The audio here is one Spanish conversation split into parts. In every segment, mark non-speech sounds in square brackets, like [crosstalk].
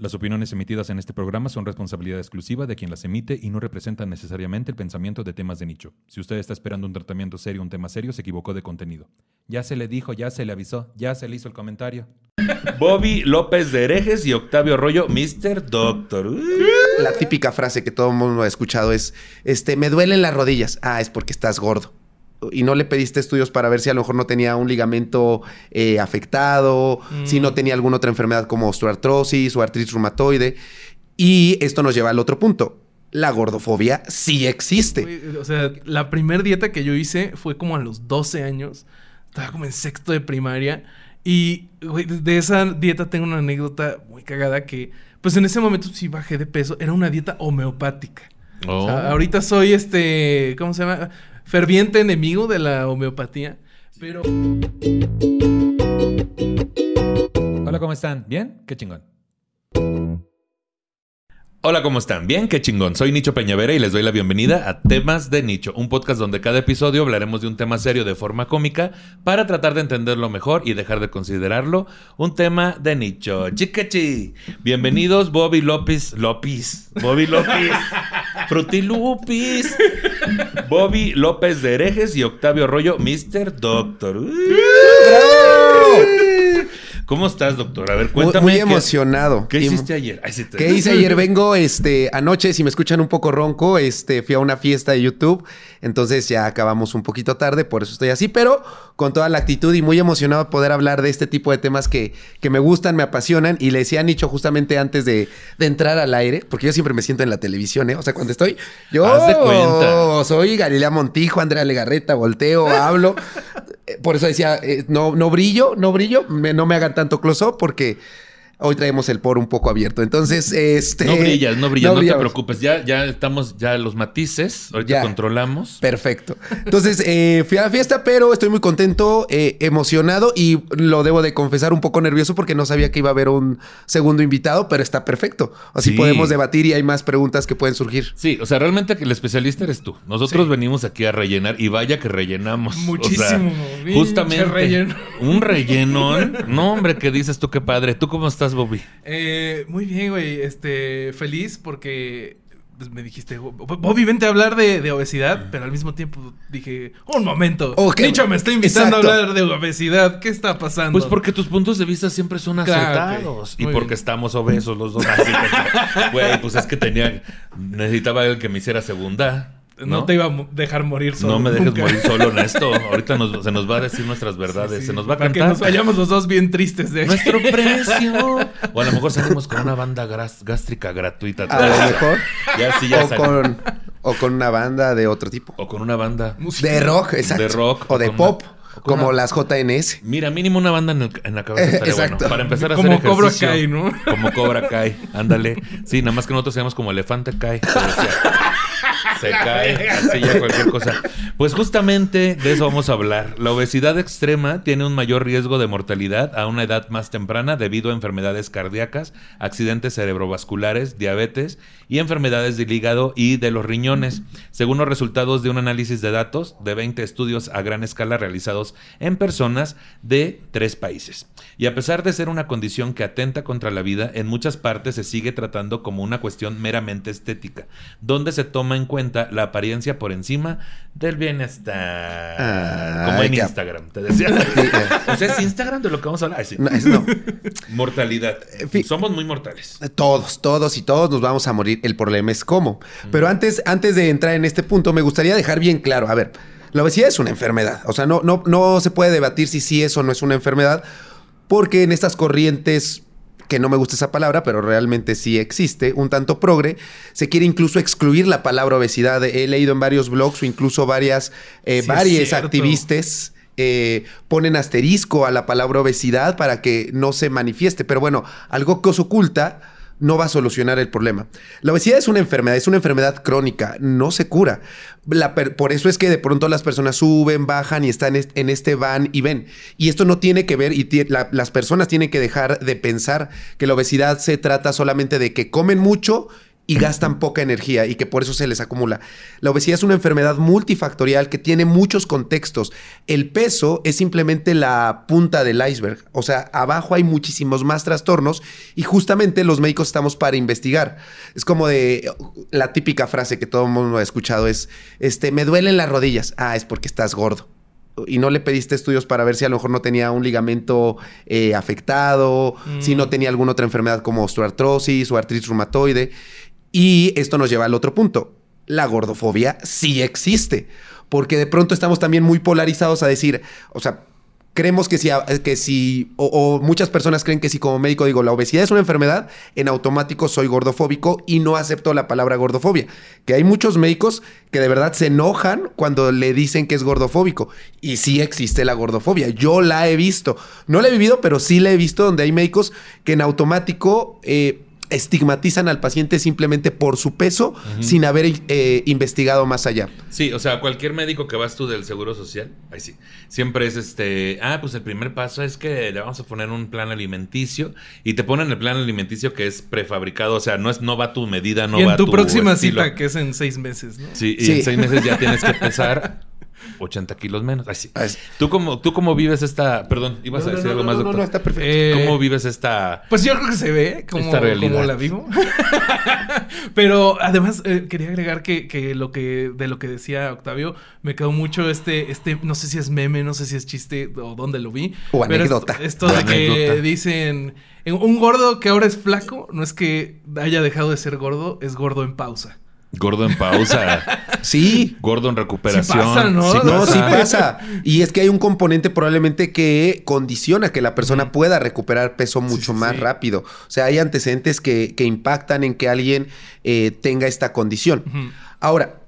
Las opiniones emitidas en este programa son responsabilidad exclusiva de quien las emite y no representan necesariamente el pensamiento de temas de nicho. Si usted está esperando un tratamiento serio, un tema serio, se equivocó de contenido. Ya se le dijo, ya se le avisó, ya se le hizo el comentario. Bobby López de Herejes y Octavio Arroyo, Mr. Doctor. La típica frase que todo el mundo ha escuchado es, este, me duelen las rodillas. Ah, es porque estás gordo. Y no le pediste estudios para ver si a lo mejor no tenía un ligamento eh, afectado, si no tenía alguna otra enfermedad como osteoartrosis o artritis reumatoide. Y esto nos lleva al otro punto. La gordofobia sí existe. O sea, la primer dieta que yo hice fue como a los 12 años. Estaba como en sexto de primaria. Y güey, de esa dieta tengo una anécdota muy cagada que, pues en ese momento sí bajé de peso. Era una dieta homeopática. Oh. O sea, ahorita soy este, ¿cómo se llama? Ferviente enemigo de la homeopatía. Pero Hola, ¿cómo están? ¿Bien? Qué chingón. Hola, ¿cómo están? Bien, qué chingón. Soy Nicho Peñavera y les doy la bienvenida a Temas de Nicho, un podcast donde cada episodio hablaremos de un tema serio de forma cómica para tratar de entenderlo mejor y dejar de considerarlo un tema de nicho. Chiquechi. Bienvenidos, Bobby López. López. Bobby López. [laughs] Frutilupis. Bobby López de Herejes y Octavio Arroyo, Mr. Doctor. ¿Cómo estás, doctor? A ver, Muy, cuéntame. muy emocionado. ¿Qué hiciste ayer? Ay, sí te- ¿Qué hice ayer? Vengo, este, anoche, si me escuchan un poco ronco, este, fui a una fiesta de YouTube, entonces ya acabamos un poquito tarde, por eso estoy así, pero con toda la actitud y muy emocionado de poder hablar de este tipo de temas que, que me gustan, me apasionan, y le decía a Nicho justamente antes de, de entrar al aire, porque yo siempre me siento en la televisión, ¿eh? O sea, cuando estoy, yo Haz de cuenta. soy Galilea Montijo, Andrea Legarreta, volteo, hablo. [laughs] Eh, Por eso decía, eh, no, no brillo, no brillo, me- no me hagan tanto close-up porque hoy traemos el poro un poco abierto. Entonces, este... No brillas, no brillas, no, te brillamos. preocupes. Ya, ya estamos, ya los matices, ahorita Ya. controlamos. Perfecto. Entonces, eh, fui a la fiesta, pero estoy muy contento, eh, emocionado y lo debo de confesar un poco nervioso porque no sabía que iba a haber un segundo invitado, pero está perfecto. Así Sí. podemos debatir y hay más preguntas que pueden surgir. Sí, o sea, realmente que el especialista eres tú. Nosotros venimos aquí a rellenar y vaya que rellenamos. O sea, Muchísimo, justamente. relleno. Un rellenón. No, hombre, ¿qué dices tú? Qué padre. ¿Tú cómo estás, Bobby? Eh, muy bien, güey. Este, feliz porque pues, me dijiste, Bobby, vente a hablar de, de obesidad, pero al mismo tiempo dije, un momento. Ok, Nicho me está invitando exacto. a hablar de obesidad. ¿Qué está pasando? Pues porque tus puntos de vista siempre son ok. Y Muy porque bien. estamos obesos los dos. Así que, Güey, pues es que tenía. Necesitaba el que me hiciera segunda. No, te iba a dejar morir solo. No me dejes nunca. morir solo en esto. [laughs] Ahorita nos- se nos va a decir nuestras verdades. Sí, se nos va a para cantar. que nos vayamos los dos bien tristes de aquí. Nuestro precio. [laughs] O a lo mejor salimos con una banda gástrica gratuita. A lo mejor. Ya sí, ya o, con, o con una banda de otro tipo. O con una banda. De rock, exacto. De rock, O o de pop, una- como una- las JNS. Mira, mínimo una banda en, el- en la cabeza [laughs] estaría Exacto. bueno. Para empezar a Como hacer Cobra. Kai, ¿no? Como Cobra Kai. Ándale. Sí, nada más que nosotros seamos como Elefante Kai. Se cae, así ya cualquier cosa. Pues justamente de eso vamos a hablar. La obesidad extrema tiene un mayor riesgo de mortalidad a una edad más temprana debido a enfermedades cardíacas, accidentes cerebrovasculares, diabetes y enfermedades del hígado y de los riñones, según los resultados de un análisis de datos de 20 estudios a gran escala realizados en personas de tres países. Y a pesar de ser una condición que atenta contra la vida, en muchas partes se sigue tratando como una cuestión meramente estética, donde se toma en cuenta la apariencia por encima del bienestar. Ah, como en Instagram, te decía. Eh. o sea, es Instagram de lo que vamos a hablar. Sí. No, es- no. [laughs] Mortalidad. fi- Somos muy mortales. Todos, todos y todos nos vamos a morir. El problema es cómo. Pero antes, antes de entrar en este punto, me gustaría dejar bien claro. A ver, la obesidad es una enfermedad. O sea, no, no, no se puede debatir si sí es o no es una enfermedad, porque en estas corrientes que no me gusta esa palabra, pero realmente sí existe, un tanto progre, se quiere incluso excluir la palabra obesidad. He leído en varios blogs o incluso varias, eh, Sí, varias activistas eh, ponen asterisco a la palabra obesidad para que no se manifieste. Pero bueno, algo que os oculta no va a solucionar el problema. La obesidad es una enfermedad, es una enfermedad crónica, no se cura. Por eso es que de pronto las personas suben, bajan y están en este van y ven. Y esto no tiene que ver, y las personas tienen que dejar de pensar que la obesidad se trata solamente de que comen mucho y gastan poca energía y que por eso se les acumula. La obesidad es una enfermedad multifactorial que tiene muchos contextos. El peso es simplemente la punta del iceberg, o sea, abajo hay muchísimos más trastornos y justamente los médicos estamos para investigar. Es como de la típica frase que todo el mundo ha escuchado es, este, me duelen las rodillas. Ah, es porque estás gordo y no le pediste estudios para ver si a lo mejor no tenía un ligamento eh, afectado, si no mm. tenía alguna otra enfermedad como osteoartrosis o artritis reumatoide. Y esto nos lleva al otro punto. La gordofobia sí existe, porque de pronto estamos también muy polarizados a decir, o sea, creemos que si, que si o, muchas personas creen que si como médico digo la obesidad es una enfermedad, en automático soy gordofóbico y no acepto la palabra gordofobia. Que hay muchos médicos que de verdad se enojan cuando le dicen que es gordofóbico. Y sí existe la gordofobia. Yo la he visto. No la he vivido, pero sí la he visto donde hay médicos que en automático... Eh, estigmatizan al paciente simplemente por su peso sin haber eh, investigado más allá. Sí, o sea, cualquier médico que vas tú del Seguro Social, ahí sí, siempre es este, ah, pues el primer paso es que le vamos a poner un plan alimenticio y te ponen el plan alimenticio que es prefabricado, o sea, no es no va tu medida, no y va en tu, próxima cita que es en seis meses, ¿no? Sí, y en seis meses ya tienes que [laughs] pesar 80 kilos menos. ¿Tú, cómo, ¿Tú cómo vives esta... Perdón, ibas a decir algo más, doctor. No, no, está perfecto. Eh, ¿Cómo vives esta... Pues yo creo que se ve como, como la vivo. [laughs] Pero además eh, quería agregar que, lo que de lo que decía Octavio me quedó mucho este, este, no sé si es meme, no sé si es chiste o dónde lo vi. O anécdota. Esto, de que dicen... Un gordo que ahora es flaco no es que haya dejado de ser gordo, es gordo en pausa. Gordo en pausa. [laughs] sí. Gordo en recuperación. Sí pasa, ¿no? Sí, no, sí pasa. Y es que hay un componente probablemente que condiciona que la persona pueda recuperar peso mucho más rápido. O sea, hay antecedentes que, impactan en que alguien eh, tenga esta condición. Ahora,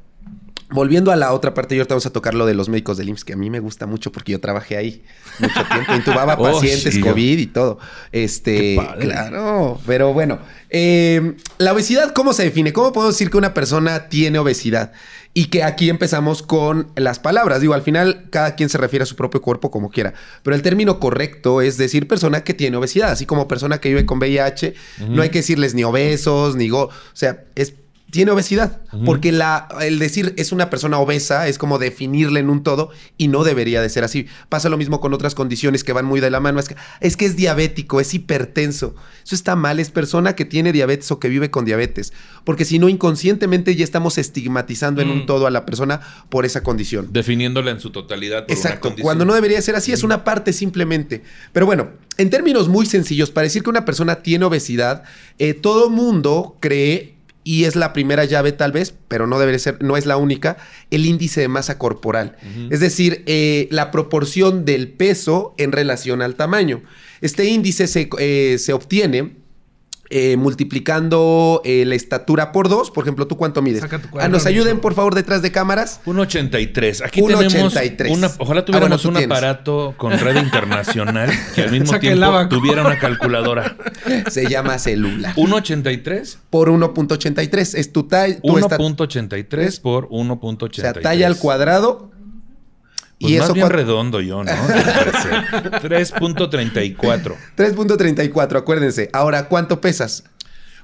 Volviendo a la otra parte, y ahorita vamos a tocar lo de los médicos del IMSS, que a mí me gusta mucho porque yo trabajé ahí mucho tiempo, intubaba [laughs] oh, pacientes COVID y todo. Este, claro, pero bueno, em, la obesidad, ¿cómo se define? ¿Cómo podemos decir que una persona tiene obesidad? Y que aquí empezamos con las palabras. Digo, al final cada quien se refiere a su propio cuerpo como quiera. Pero el término correcto es decir persona que tiene obesidad. Así como persona que vive con VIH, no hay que decirles ni obesos, ni go... O sea, es tiene obesidad. Porque la, el decir es una persona obesa es como definirle en un todo y no debería de ser así. Pasa lo mismo con otras condiciones que van muy de la mano. Es que es, que es diabético, es hipertenso. Eso está mal, es persona que tiene diabetes o que vive con diabetes. Porque si no, inconscientemente ya estamos estigmatizando en un mm. todo a la persona por esa condición. Definiéndola en su totalidad. Por Exacto, cuando no debería ser así, es una parte simplemente. Pero bueno, en términos muy sencillos, para decir que una persona tiene obesidad, eh, todo mundo cree y es la primera llave tal vez, pero no debe ser, no es la única, el índice de masa corporal. Es decir, eh, la proporción del peso en relación al tamaño. Este índice se, eh, se obtiene eh, multiplicando eh, la estatura por dos. Por ejemplo, ¿tú cuánto mides? ah, nos ayuden, por favor, detrás de cámaras. 1.83. Aquí tenemos una, ojalá tuviéramos ah, un aparato con red internacional que al [laughs] mismo tiempo tuviera una calculadora. [laughs] Se llama celular. 1.83 por 1.83. Es tu talla. 1.83 por 1.83. O sea, talla al cuadrado pues y más eso bien redondo yo, ¿no? 3.34. 3.34, [laughs] acuérdense. Ahora, ¿cuánto pesas?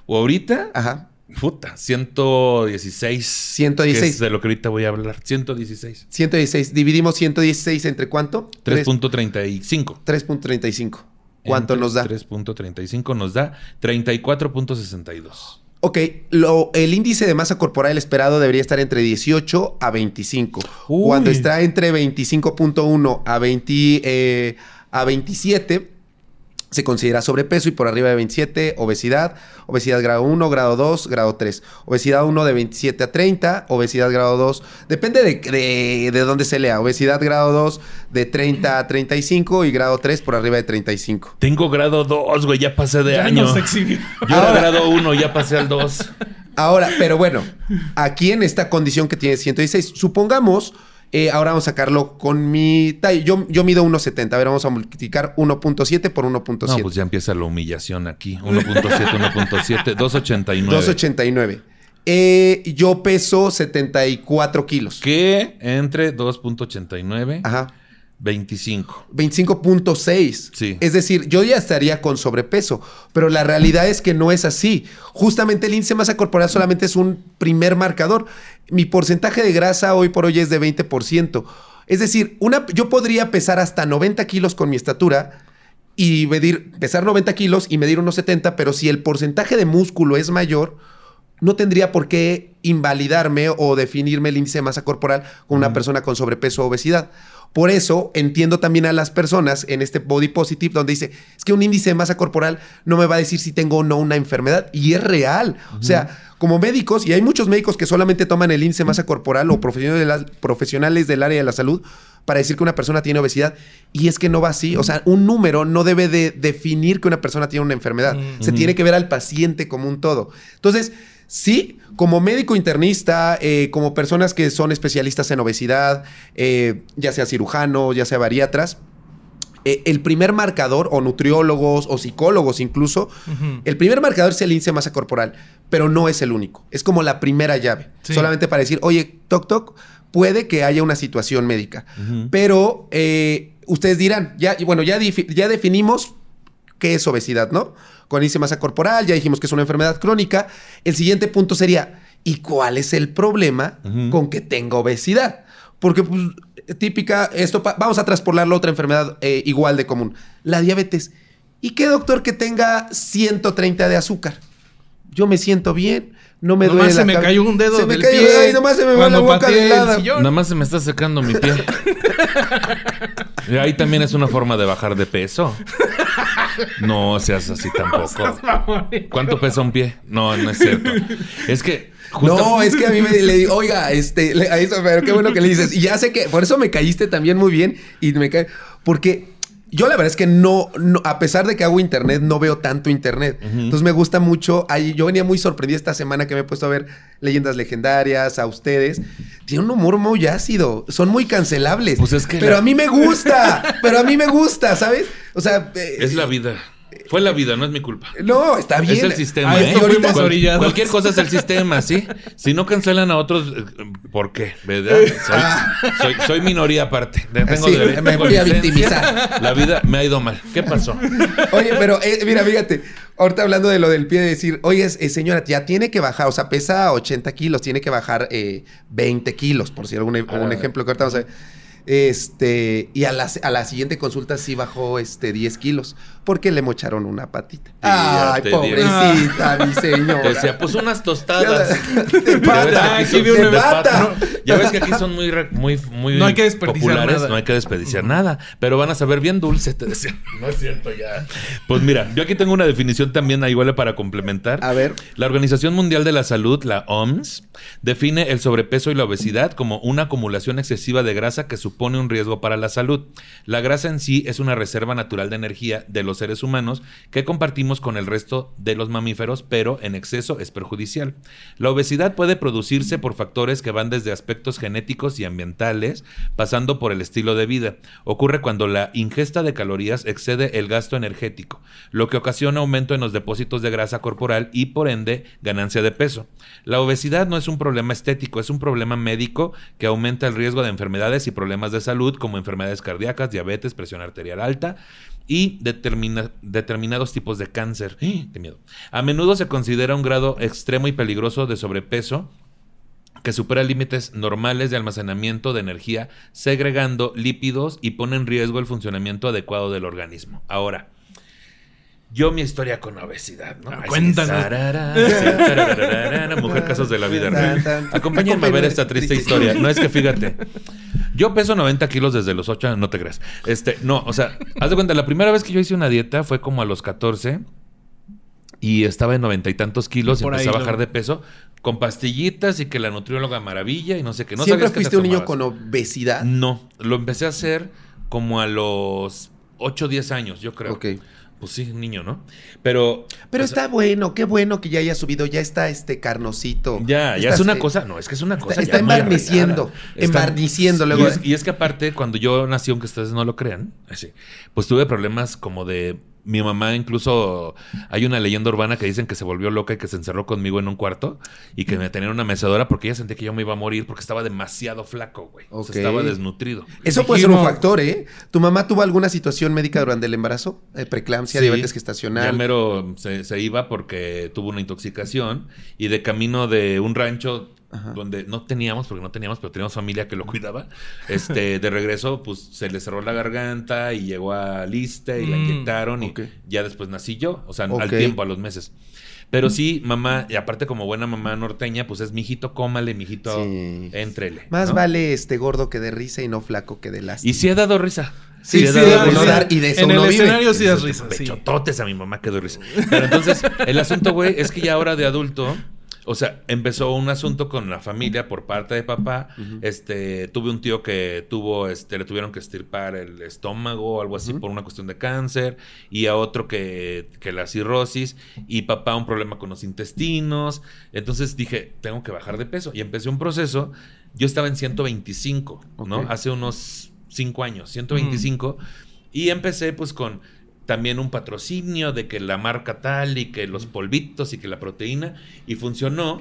¿O ahorita? Ajá. Puta, 116. 116. es de lo que ahorita voy a hablar. 116. 116. Dividimos 116 entre cuánto? 3.35. 3.35. ¿Cuánto nos da? 3.35 nos da 34.62. Ok, lo, el índice de masa corporal esperado debería estar entre 18 a 25. Cuando está entre 25.1 a, 20, eh, a 27, se considera sobrepeso y por arriba de 27, obesidad, obesidad grado 1, grado 2, grado 3. Obesidad 1 de 27 a 30, obesidad grado 2, depende de, de, dónde se lea. Obesidad grado 2 de 30 a 35 y grado 3 por arriba de 35. Tengo grado 2, güey, ya pasé de año. Yo era grado 1, ya pasé al 2. Ahora, pero bueno, aquí en esta condición que tiene 116, supongamos Eh, ahora vamos a sacarlo con mi talla. Yo, yo mido 1.70. A ver, vamos a multiplicar 1.7 por 1.7. No, pues ya empieza la humillación aquí. 1.7, 1.7, 2.89. 2.89. Eh, yo peso 74 kilos. Que entre 2.89, Ajá. 25. 25.6. Sí. Es decir, yo ya estaría con sobrepeso, pero la realidad es que no es así. Justamente el índice de masa corporal solamente es un primer marcador. Mi porcentaje de grasa hoy por hoy es de 20%. Es decir, una, yo podría pesar hasta 90 kilos con mi estatura y medir, pesar 90 kilos y medir unos 70, pero si el porcentaje de músculo es mayor, no tendría por qué invalidarme o definirme el índice de masa corporal con una persona con sobrepeso o obesidad. Por eso entiendo también a las personas en este body positive donde dice, es que un índice de masa corporal no me va a decir si tengo o no una enfermedad. Y es real. O sea, como médicos, y hay muchos médicos que solamente toman el índice de masa corporal o profesionales, de la- profesionales del área de la salud para decir que una persona tiene obesidad. Y es que no va así. O sea, un número no debe de definir que una persona tiene una enfermedad. Se tiene que ver al paciente como un todo. Entonces, sí, como médico internista, eh, como personas que son especialistas en obesidad, eh, ya sea cirujanos, ya sea bariatras, eh, el primer marcador, o nutriólogos, o psicólogos incluso, el primer marcador es el índice de masa corporal, pero no es el único. Es como la primera llave. Sí. Solamente para decir, oye, toc toc, puede que haya una situación médica. Pero eh, ustedes dirán, ya, y bueno, ya, ya definimos qué es obesidad, ¿no? Con índice de masa corporal, ya dijimos que es una enfermedad crónica. El siguiente punto sería, ¿y cuál es el problema con que tenga obesidad? Porque, pues, típica, esto, vamos a traspolarlo a otra enfermedad eh, igual de común, la diabetes. ¿Y qué doctor que tenga 130 de azúcar? Yo me siento bien, no me Nomás duele se la me cayó un dedo Se me cayó, pie ay, nomás se me va la boca de sillón. Nada más se me está secando mi pie. [laughs] Y ahí también es una forma de bajar de peso. No seas así tampoco. ¿Cuánto pesa un pie? No, no es cierto. Es que justo- No, es que a mí me le digo, oiga, este, le- a eso, pero qué bueno que le dices. Y ya sé que, por eso me caíste también muy bien y me cae, porque yo la verdad es que no, no- a pesar de que hago internet, no veo tanto internet. Entonces me gusta mucho. Ahí, yo venía muy sorprendido esta semana que me he puesto a ver leyendas legendarias, a ustedes. Tiene un humor muy ácido, son muy cancelables. Pues es que pero la- a mí me gusta, pero a mí me gusta, ¿sabes? O sea, eh, es la vida. Fue la vida, no es mi culpa. No, está bien. Es el sistema, ¿eh? Cual- orillados. cualquier cosa es el sistema, ¿sí? Si no cancelan a otros, eh, ¿por qué? ¿Verdad? Soy, soy, soy minoría aparte. Tengo Sí, derecho, me tengo voy a victimizar. La vida me ha ido mal. ¿Qué pasó? Oye, pero eh, mira, fíjate, ahorita hablando de lo del pie, de decir, oye, eh, señora, ya tiene que bajar, o sea, pesa 80 kilos, tiene que bajar eh, 20 kilos, por si algún e- un Ah. ejemplo que ahorita vamos a ver. Este, y a la, a la siguiente consulta sí bajó este 10 kilos, porque le mocharon una patita. Ay, te pobrecita, mi [laughs] señora. Decía, pues unas tostadas. De [laughs] pata, aquí vi de una- pata. Ya ves que aquí son muy, muy, muy No hay que desperdiciar populares, nada. no hay que desperdiciar nada, pero van a saber bien dulce, te decía. [laughs] No es cierto ya. Pues mira, yo aquí tengo una definición también ahí igual para complementar. A ver. La Organización Mundial de la Salud, la OMS, define el sobrepeso y la obesidad como una acumulación excesiva de grasa que supone un riesgo para la salud. La grasa en sí es una reserva natural de energía de los seres humanos que compartimos con el resto de los mamíferos, pero en exceso es perjudicial. La obesidad puede producirse por factores que van desde aspectos genéticos y ambientales, pasando por el estilo de vida. Ocurre cuando la ingesta de calorías excede el gasto energético, lo que ocasiona aumento en los depósitos de grasa corporal y por ende ganancia de peso. La obesidad no es un problema estético, es un problema médico que aumenta el riesgo de enfermedades y problemas de salud como enfermedades cardíacas, diabetes, presión arterial alta y determina- determinados tipos de cáncer. ¡Ah! ¡Qué miedo! A menudo se considera un grado extremo y peligroso de sobrepeso que supera límites normales de almacenamiento de energía, segregando lípidos y pone en riesgo el funcionamiento adecuado del organismo. Ahora, yo mi historia con obesidad, ¿no? [laughs] Ah, cuéntanos. Mujer casos de la vida real. Acompáñenme a ver esta triste historia. No es que [laughs] fíjate. Yo peso 90 kilos desde los 8, no te creas. Este, no, o sea, haz de cuenta, la primera vez que yo hice una dieta fue como a los 14 y estaba en noventa y tantos kilos y ahí empecé a bajar de peso con pastillitas y que la nutrióloga maravilla y no sé qué. No ¿Siempre fuiste te un niño con obesidad? No, lo empecé a hacer como a los 8 o 10 años, yo creo. Ok. Pues sí, niño, ¿no? Pero. Pero sea, está bueno, qué bueno que ya haya subido, ya está este carnosito. Ya, ya es una eh, cosa. No, es que es una cosa. Está, está. Está- embarneciendo Y luego. es, y es que aparte, cuando yo nací, aunque ustedes no lo crean, así, pues tuve problemas como de. Mi mamá incluso hay una leyenda urbana que dicen que se volvió loca y que se encerró conmigo en un cuarto y que me tenía en una mecedora porque ella sentía que yo me iba a morir porque estaba demasiado flaco, güey. O sea, estaba desnutrido. Eso puede ser un factor, ¿eh? ¿Tu mamá tuvo alguna situación médica durante el embarazo? Eh, preeclampsia, Sí. diabetes Ya gestacional. mero se, se iba porque tuvo una intoxicación y de camino de un rancho Ajá. donde no teníamos, porque no teníamos, pero teníamos familia que lo cuidaba, este, [laughs] de regreso, pues se le cerró la garganta y llegó a liste y la Mm, inyectaron y ya después nací yo, o sea, al Ok. tiempo, a los meses. Pero sí, mamá, y aparte como buena mamá norteña, pues es mijito, cómale, mijito, Sí. entrele. Más ¿no? vale este gordo que de risa y no flaco que de lástima. Y sí he dado risa. Sí, he sí, risa. dar- y de eso en uno el vive. escenario sí das risa, sí. Pechototes a mi mamá que doy risa. Pero entonces, el asunto, güey, es que ya ahora de adulto, o sea, empezó un asunto con la familia por parte de papá. Este, tuve un tío que tuvo, este, le tuvieron que estirpar el estómago o algo así por una cuestión de cáncer. Y a otro que, que la cirrosis. Y papá un problema con los intestinos. Entonces dije, tengo que bajar de peso. Y empecé un proceso. Yo estaba en 125, ¿no? Hace unos 5 años, 125. Y empecé pues con también un patrocinio de que la marca tal y que los polvitos y que la proteína. Y funcionó.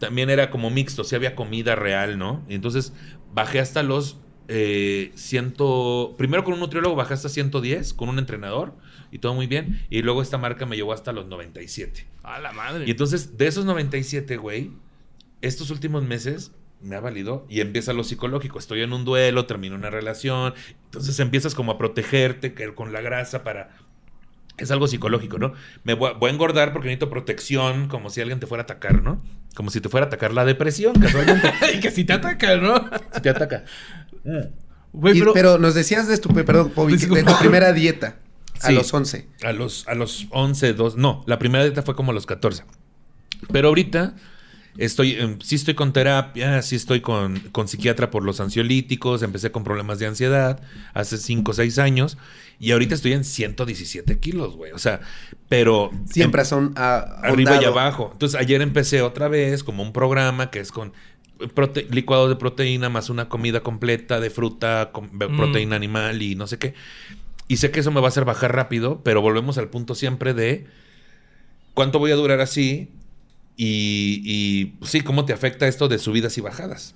También era como mixto, si había comida real, ¿no? Y entonces bajé hasta los eh, ciento... Primero con un nutriólogo bajé hasta 110, con un entrenador y todo muy bien. Y luego esta marca me llevó hasta los 97. A la madre. Y entonces, de esos 97, güey, estos últimos meses me ha valido y empieza lo psicológico. Estoy en un duelo, termino una relación, entonces empiezas como a protegerte con la grasa para... Es algo psicológico, ¿no? Me voy a, voy a engordar porque necesito protección, como si alguien te fuera a atacar, ¿no? Como si te fuera a atacar la depresión, casualmente. [laughs] y que si te ataca, ¿no? si te ataca. Güey, Y- pero, pero, nos decías de tu, perdón, Pobi, de Disculpa. [laughs] tu primera dieta a Sí. los 11. A los, a los 11, 2. No, la primera dieta fue como a los 14. Pero ahorita estoy, em, sí estoy con terapia, sí estoy con, con psiquiatra por los ansiolíticos. Empecé con problemas de ansiedad hace 5 o 6 años. Y ahorita estoy en 117 kilos, güey. O sea, pero. Siempre em- son ah, arriba y abajo. Entonces ayer empecé otra vez como un programa que es con prote- licuado de proteína más una comida completa de fruta, con Mm. proteína animal y no sé qué. Y sé que eso me va a hacer bajar rápido, pero volvemos al punto siempre de cuánto voy a durar así y, y pues sí, cómo te afecta esto de subidas y bajadas.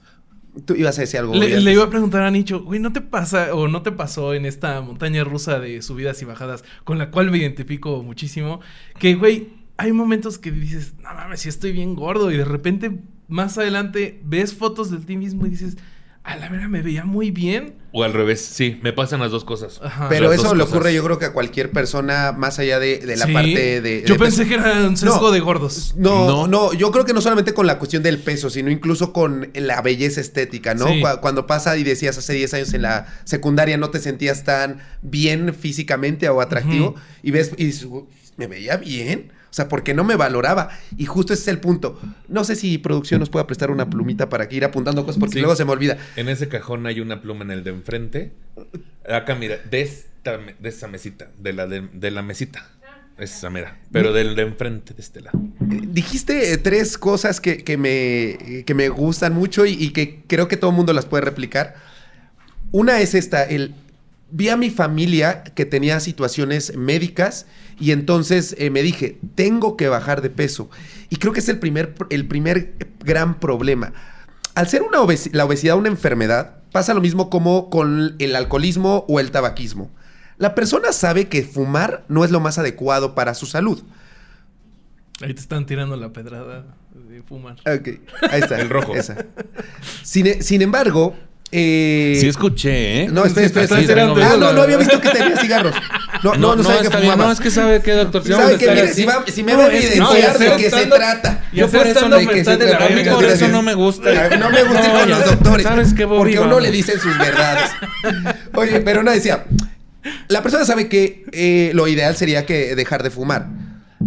Tú ibas a decir algo. le, iba a preguntar a Nicho, güey, ¿no te pasa o no te pasó en esta montaña rusa de subidas y bajadas con la cual me identifico muchísimo? Que, güey, hay momentos que dices, no mames, si estoy bien gordo y de repente más adelante ves fotos de ti mismo y dices, a la verdad me veía muy bien. O al revés, sí, me pasan las dos cosas. Ajá. Pero las eso le cosas. ocurre yo creo que a cualquier persona más allá de, de la Sí. parte de... Yo de pensé peso. que era un sesgo No. de gordos. No, No. no, yo creo que no solamente con la cuestión del peso, sino incluso con la belleza estética, ¿no? Sí. Cuando pasa y decías hace 10 años en la secundaria no te sentías tan bien físicamente o atractivo y ves y dices, "Uy, me veía bien. O sea, porque no me valoraba. Y justo ese es el punto. No sé si producción nos pueda prestar una plumita para que ir apuntando cosas porque Sí. luego se me olvida. En ese cajón hay una pluma en el de enfrente. Acá, mira, de esta, de esta mesita, de la, de, de la mesita. Esa, mira. Pero del de enfrente, de este lado. Eh, Dijiste eh, tres cosas que, que me, que me gustan mucho y, y que creo que todo el mundo las puede replicar. Una es esta, el vi a mi familia que tenía situaciones médicas y entonces eh, me dije, tengo que bajar de peso. Y creo que es el primer, el primer gran problema. Al ser una la obesidad una enfermedad, pasa lo mismo como con el alcoholismo o el tabaquismo. La persona sabe que fumar no es lo más adecuado para su salud. Ahí te están tirando la pedrada de fumar. Ok, ahí está. [laughs] El rojo. Esa. Sin, e- sin embargo. Eh, Sí escuché, ¿eh? No, Estás espera. tirando Ah, no, no había visto que tenía cigarros. No, no, no, sabía que bien. fumaba. No, es que sabe que, doctor. Si me va a evidenciar de qué se trata. Yo por eso de que se trata. A mí por eso no me gusta. No me gusta ir con los doctores. ¿Sabes qué? Porque a uno le dicen sus verdades. Oye, pero no decía. La persona sabe que eh, lo ideal sería que dejar de fumar.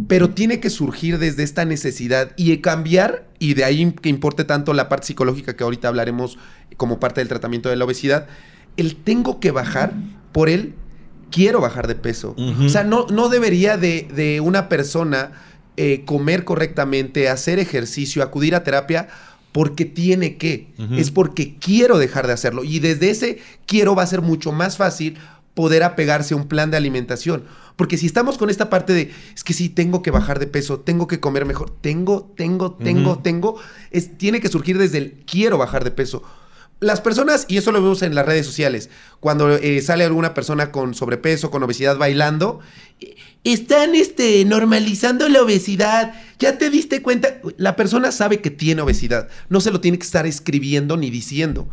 Pero tiene que surgir desde esta necesidad y cambiar, y de ahí que importe tanto la parte psicológica que ahorita hablaremos como parte del tratamiento de la obesidad, el tengo que bajar por el quiero bajar de peso. O sea, no, no debería de, de una persona eh, comer correctamente, hacer ejercicio, acudir a terapia porque tiene que. Es porque quiero dejar de hacerlo. Y desde ese quiero va a ser mucho más fácil poder apegarse a un plan de alimentación. Porque si estamos con esta parte de, es que sí, tengo que bajar de peso, tengo que comer mejor, tengo, tengo, tengo, tengo, es, tiene que surgir desde el quiero bajar de peso. Las personas, y eso lo vemos en las redes sociales, cuando eh, sale alguna persona con sobrepeso, con obesidad bailando, están este, normalizando la obesidad. ¿Ya te diste cuenta? La persona sabe que tiene obesidad. No se lo tiene que estar escribiendo ni diciendo.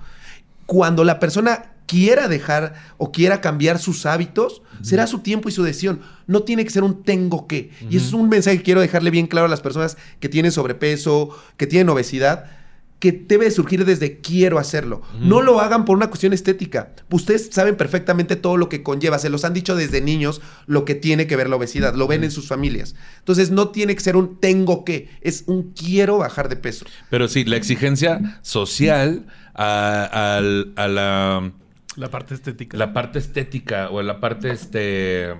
Cuando la persona quiera dejar o quiera cambiar sus hábitos, será su tiempo y su decisión. No tiene que ser un tengo que. Y eso es un mensaje que quiero dejarle bien claro a las personas que tienen sobrepeso, que tienen obesidad, que debe surgir desde quiero hacerlo. No lo hagan por una cuestión estética. Ustedes saben perfectamente todo lo que conlleva. Se los han dicho desde niños lo que tiene que ver la obesidad. Lo ven en sus familias. Entonces no tiene que ser un tengo que. Es un quiero bajar de peso. Pero sí, la exigencia social a, al- a la, La parte estética. la parte estética o la parte este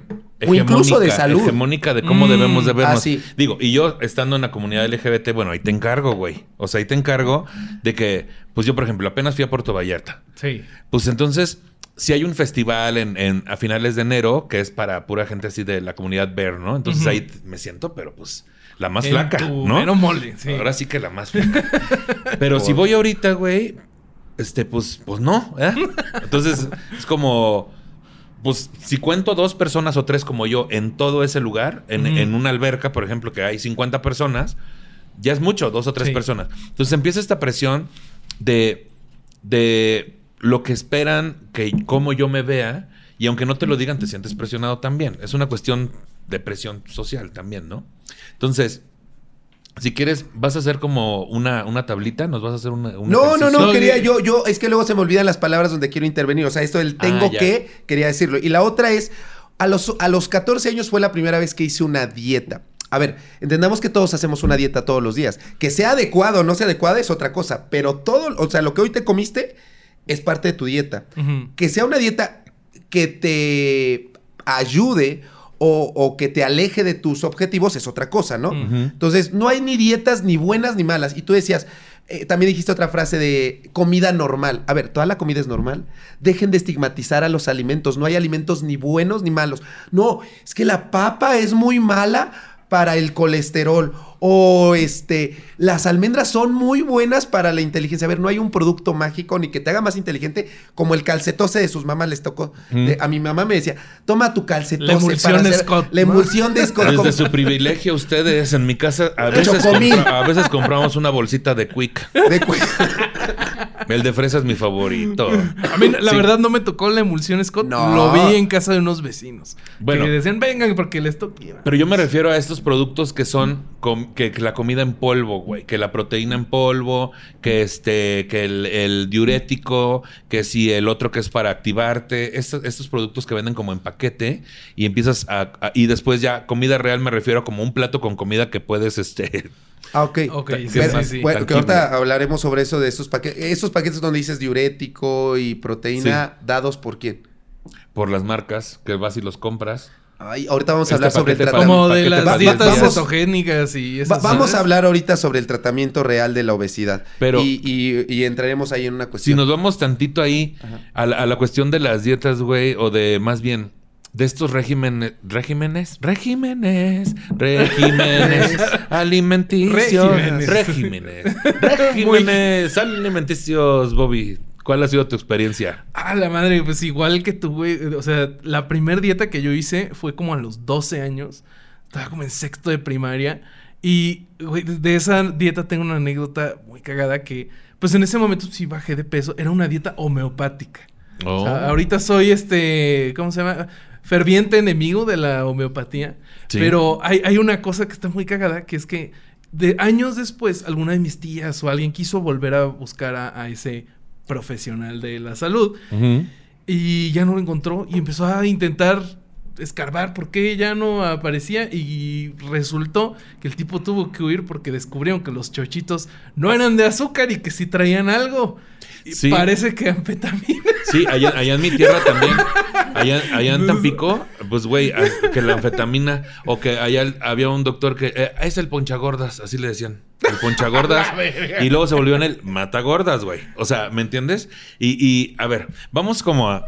O incluso de salud. hegemónica de cómo Mm, debemos de vernos. Digo, y yo estando en la comunidad LGBT, bueno, ahí te encargo, güey. O sea, ahí te encargo de que, pues yo, por ejemplo, apenas fui a Puerto Vallarta. Sí. Pues entonces, si hay un festival en, en- a finales de enero que es para pura gente así de la comunidad ver, ¿no? Entonces ahí me siento, pero pues la más En flaca, tu ¿no? mero mole, sí. Ahora sí que la más flaca. [laughs] pero si voy ahorita, güey, este, pues, pues no, ¿eh? Entonces, es como. Pues si cuento dos personas o tres como yo en todo ese lugar, en, en una alberca, por ejemplo, que hay 50 personas, ya es mucho, dos o tres Sí. personas. Entonces empieza esta presión de, de lo que esperan que cómo yo me vea, y aunque no te lo digan, te sientes presionado también. Es una cuestión de presión social también, ¿no? Entonces, si quieres, vas a hacer como una, una tablita, nos vas a hacer una, un No, no, ejercicio? no, quería yo, yo, es que luego se me olvidan las palabras donde quiero intervenir. O sea, esto del tengo Ah, ya. que, quería decirlo. Y la otra es, a los, a los 14 años fue la primera vez que hice una dieta. A ver, entendamos que todos hacemos una dieta todos los días. Que sea adecuado o no sea adecuada es otra cosa. Pero todo, o sea, lo que hoy te comiste es parte de tu dieta. Que sea una dieta que te ayude o, o que te aleje de tus objetivos es otra cosa, ¿no? Entonces, no hay ni dietas ni buenas ni malas. Y tú decías, eh, también dijiste otra frase de comida normal. A ver, toda la comida es normal. Dejen de estigmatizar a los alimentos. No hay alimentos ni buenos ni malos. No, es que la papa es muy mala para el colesterol. O este, las almendras son muy buenas para la inteligencia. A ver, no hay un producto mágico ni que te haga más inteligente como el calcetose de sus mamás les tocó. Mm. De- a mi mamá me decía, toma tu calcetose. La emulsión para de hacer- Scott, La emulsión de Scott. Desde su privilegio, ustedes en mi casa a veces, compra- a veces compramos una bolsita de Quick. de cu- [laughs] El de fresa es mi favorito. A mí, la Sí. verdad, no me tocó la emulsión Scott. No. Lo vi en casa de unos vecinos. Bueno. Que decían, vengan porque les toca. Pero yo me refiero a estos productos que son com- que, que la comida en polvo, güey, que la proteína en polvo, que este, que el, el diurético, que si el otro que es para activarte, estos, estos productos que venden como en paquete y empiezas a, a- y después ya comida real me refiero a como un plato con comida que puedes este [laughs] Ah, ok. Ok, Que sí, sí. Bueno, que ahorita hablaremos sobre eso de esos paquetes. Esos paquetes donde dices diurético y proteína, dados por quién. por las marcas que vas y los compras. Ay, ahorita vamos a Este hablar sobre el tratamiento. Como de las dietas cetogénicas y Va- esas vamos a hablar ahorita sobre el tratamiento real de la obesidad. Pero- y, y- y entraremos ahí en una Si cuestión. nos vamos tantito ahí a la, a la cuestión de las dietas, güey, o de más bien de estos regímenes, regímenes, regímenes, regímenes [laughs] alimenticios, Regímenes. regímenes, [laughs] regímenes alimenticios, Bobby. ¿Cuál ha sido tu experiencia? Ah, la madre, pues igual que tú, güey. O sea, la primer dieta que yo hice fue como a los 12 años. Estaba como en sexto de primaria. Y, güey, de esa dieta tengo una anécdota muy cagada que, pues en ese momento sí bajé de peso. Era una dieta homeopática. Oh. O sea, ahorita soy este, ¿cómo se llama? Ferviente enemigo de la homeopatía. Sí. Pero hay, hay una cosa que está muy cagada, que es que de años después, alguna de mis tías o alguien quiso volver a buscar a, a ese profesional de la salud. Y ya no lo encontró y empezó a intentar escarbar por qué ya no aparecía y resultó que el tipo tuvo que huir porque descubrieron que los chochitos no eran de azúcar y que sí traían algo. Y Sí. Parece que anfetamina. Sí, allá, allá en mi tierra también. Allá, allá en Tampico, pues güey, que la anfetamina o que allá había un doctor que eh, es el ponchagordas, así le decían. El ponchagordas. [laughs] y luego se volvió en el matagordas, güey. O sea, ¿me entiendes? Y, y a ver, vamos como a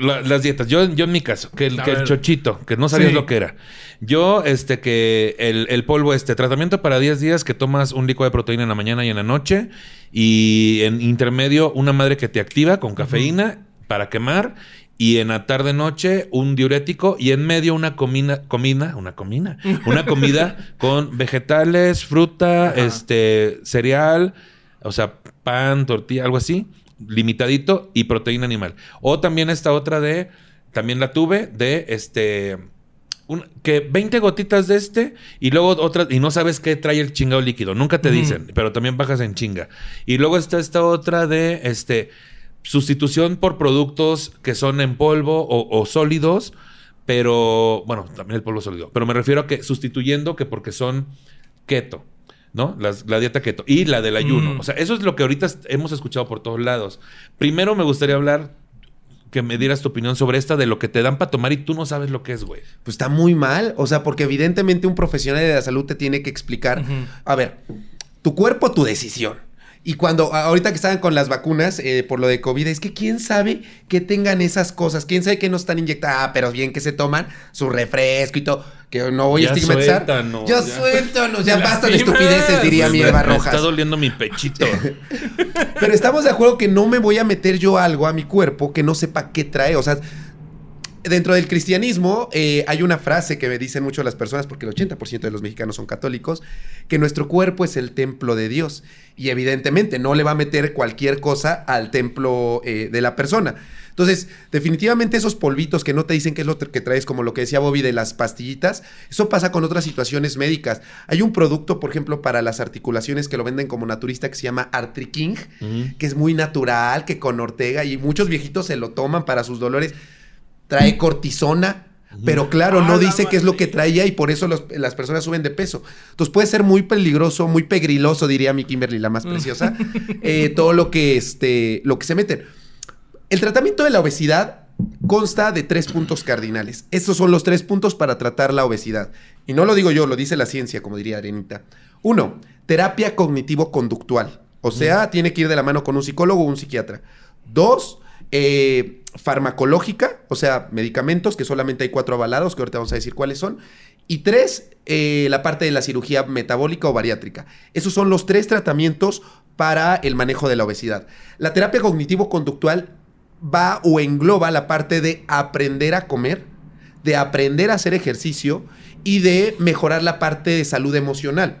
la- las dietas. Yo, yo en mi caso, que el, que el chochito, que no sabías Sí. lo que era. Yo, este, que el, el polvo, este, tratamiento para 10 días que tomas un licuado de proteína en la mañana y en la noche. Y en intermedio, una madre que te activa con cafeína para quemar. Y en la tarde noche, un diurético. Y en medio, una comida, comida, una comida, una [laughs] comida con vegetales, fruta, este, cereal, o sea, pan, tortilla, algo así, limitadito y proteína animal. O también esta otra de, también la tuve, de este, un- que 20 gotitas de este y luego otra, y no sabes qué trae el chingado líquido, nunca te dicen, pero también bajas en chinga. Y luego está esta otra de, este, sustitución por productos que son en polvo o, o sólidos, pero, bueno, también el polvo sólido, pero me refiero a que sustituyendo que porque son keto. ¿No? Las- la dieta keto. Y la del ayuno. Mm. O sea, eso es lo que ahorita hemos escuchado por todos lados. Primero me gustaría hablar que me dieras tu opinión sobre esta de lo que te dan para tomar y tú no sabes lo que es, güey. Pues está muy mal. O sea, porque evidentemente un profesional de la salud te tiene que explicar. A ver, tu cuerpo, tu decisión. Y cuando, ahorita que estaban con las vacunas eh, por lo de COVID, es que quién sabe que tengan esas cosas, quién sabe que no están inyectadas, ah, pero bien que se toman su refresco y todo, que no voy a estigmatizar. suéltanos, ya, ya. suéltanos, ya basta de estupideces, diría mi Me- Eva me Rojas. está doliendo mi pechito. [laughs] Pero estamos de acuerdo que no me voy a meter yo algo a mi cuerpo que no sepa qué trae. O sea, dentro del cristianismo eh, hay una frase que me dicen mucho las personas, porque el 80% de los mexicanos son católicos, que nuestro cuerpo es el templo de Dios. Y evidentemente no le va a meter cualquier cosa al templo eh, de la persona. Entonces, definitivamente esos polvitos que no te dicen qué es lo que traes, como lo que decía Bobby de las pastillitas, eso pasa con otras situaciones médicas. Hay un producto, por ejemplo, para las articulaciones que lo venden como naturista que se llama Artriking, Ujú. que es muy natural, que con Ortega y muchos viejitos se lo toman para sus dolores. Trae cortisona, pero claro, ¡A no dice qué es lo que traía y por eso los- las personas suben de peso. Entonces puede ser muy peligroso, muy pegriloso, diría mi Kimberly, la más preciosa, [laughs] eh, todo lo que, este, lo que se meten. El tratamiento de la obesidad consta de tres puntos cardinales. Estos son los tres puntos para tratar la obesidad. Y no lo digo yo, lo dice la ciencia, como diría Arenita. Uno, terapia cognitivo-conductual. O sea, tiene que ir de la mano con un psicólogo o un psiquiatra. Dos, eh, farmacológica, o sea, medicamentos, que solamente hay cuatro avalados, que ahorita vamos a decir cuáles son. Y tres, eh, la parte de la cirugía metabólica o bariátrica. Esos son los tres tratamientos para el manejo de la obesidad. La terapia cognitivo-conductual va o engloba la parte de aprender a comer, de aprender a hacer ejercicio y de mejorar la parte de salud emocional.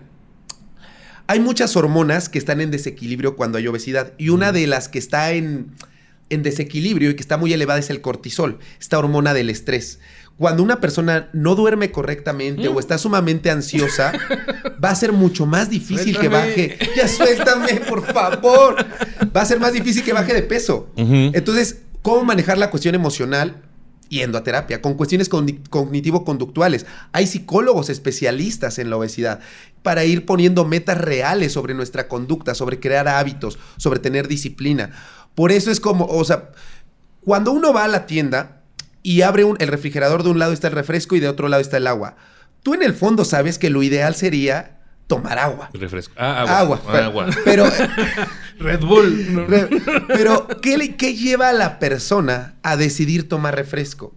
Hay muchas hormonas que están en desequilibrio cuando hay obesidad y una de las que está en, en desequilibrio y que está muy elevada es el cortisol, esta hormona del estrés. Cuando una persona no duerme correctamente o está sumamente ansiosa, va a ser mucho más difícil que baje. Ya suéltame, por favor. Va a ser más difícil que baje de peso. Entonces, ¿cómo manejar la cuestión emocional? Yendo a terapia, con cuestiones cogni- cognitivo-conductuales. Hay psicólogos especialistas en la obesidad para ir poniendo metas reales sobre nuestra conducta, sobre crear hábitos, sobre tener disciplina. Por eso es como, o sea, cuando uno va a la tienda y abre un- el refrigerador, de un lado está el refresco y de otro lado está el agua. Tú en el fondo sabes que lo ideal sería tomar agua. Refresco. Ah, agua. Agua. Ah, agua. Pero, [laughs] Red Bull. Pero, ¿qué, le- qué lleva a la persona a decidir tomar refresco?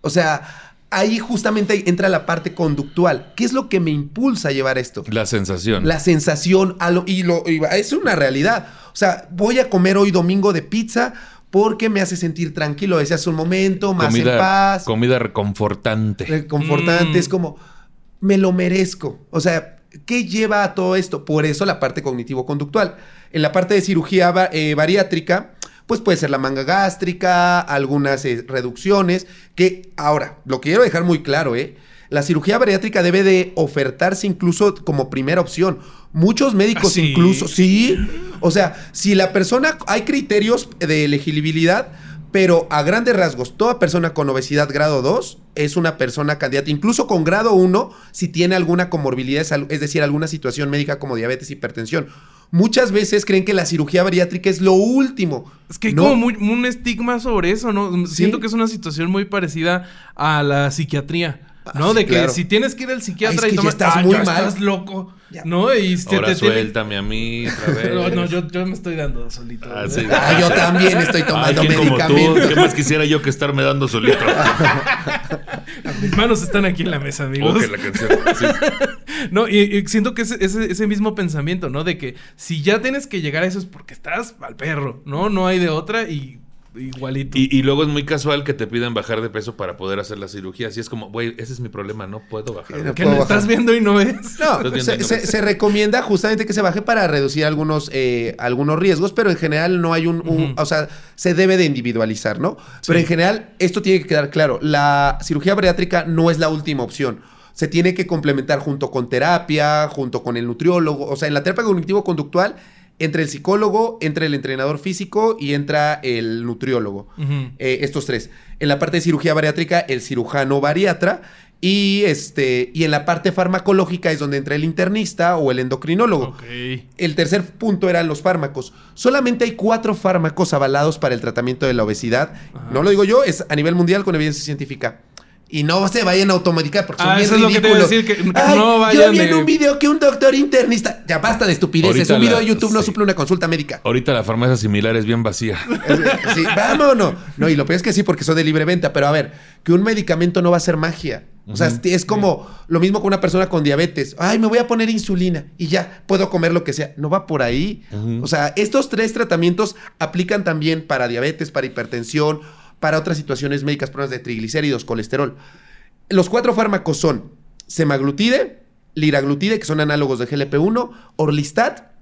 O sea, ahí justamente entra la parte conductual. ¿Qué es lo que me impulsa a llevar esto? La sensación. La sensación a lo, y lo y es una realidad. O sea, voy a comer hoy domingo de pizza porque me hace sentir tranquilo. Ese hace un momento, más en paz, comida reconfortante. reconfortante. Mm. Es como, me lo merezco. O sea, ¿qué lleva a todo esto? Por eso la parte cognitivo-conductual. En la parte de cirugía eh, bariátrica, pues puede ser la manga gástrica, algunas eh, reducciones, que ahora, lo quiero dejar muy claro, ¿eh? La cirugía bariátrica debe de ofertarse incluso como primera opción. Muchos médicos ¿Ah, sí? incluso, sí. O sea, si la persona, hay criterios de elegibilidad Pero a grandes rasgos, toda persona con obesidad grado 2 es una persona candidata, incluso con grado 1, si tiene alguna comorbilidad, es decir, alguna situación médica como diabetes, hipertensión. Muchas veces creen que la cirugía bariátrica es lo último. Es que hay No. como muy- un estigma sobre eso, ¿no? Siento que es una situación muy parecida a la psiquiatría. ¿No? Ah, sí, de que claro. si tienes que ir al psiquiatra Ay, es y que tomas. estás "Ah, muy mal". estás loco. Ya. ¿No? Y Ahora te tiene- suéltame a mí otra vez. [laughs] No, no, yo, yo me estoy dando solito. Ah, sí. Ah, yo también estoy Ay, tomando ¿quién como tú? medicamentos. ¿Qué más quisiera yo que estarme dando solito? [laughs] Mis manos están aquí en la mesa, amigos. Que la canción. Sí. [laughs] No, y, y siento que ese, ese, ese mismo pensamiento, ¿no? De que si ya tienes que llegar a eso es porque estás al perro, ¿no? No hay de otra y igualito. Y, y luego es muy casual que te pidan bajar de peso para poder hacer la cirugía. Así es como, güey, ese es mi problema, no puedo bajar. de No ¿Qué puedo no bajar. estás viendo y no ves? Estás No, se, y no se- ves. se recomienda justamente que se baje para reducir algunos, eh, algunos riesgos, pero en general no hay un, o sea, se debe de individualizar, ¿no? Pero en general esto tiene que quedar claro, la cirugía bariátrica no es la última opción. Se tiene que complementar junto con terapia, junto con el nutriólogo, o sea, en la terapia cognitivo-conductual, entre el psicólogo, entre el entrenador físico y entra el nutriólogo. Eh, estos tres. En la parte de cirugía bariátrica, el cirujano bariatra. Y, este, y en la parte farmacológica es donde entra el internista o el endocrinólogo. El tercer punto eran los fármacos. Solamente hay cuatro fármacos avalados para el tratamiento de la obesidad. Ajá. No lo digo yo, es a nivel mundial con evidencia científica. Y no se vayan a automedicar porque son Ah, bien eso es lo que te iba a ridículos. decir, que- que Ay, no yo vayan vi en de- un video que un doctor internista... Ya basta de estupideces. Ahorita un video la- de YouTube no suple una consulta médica. Ahorita la farmacia similar es bien vacía. [laughs] Sí, vámonos. No, y lo peor es que sí, porque son de libre venta. Pero a ver, que un medicamento no va a ser magia. O sea, es como lo mismo con una persona con diabetes. Ay, me voy a poner insulina y ya puedo comer lo que sea. No va por ahí. O sea, estos tres tratamientos aplican también para diabetes, para hipertensión, para otras situaciones médicas, problemas de triglicéridos, colesterol. Los cuatro fármacos son semaglutide, liraglutide, que son análogos de GLP-1, orlistat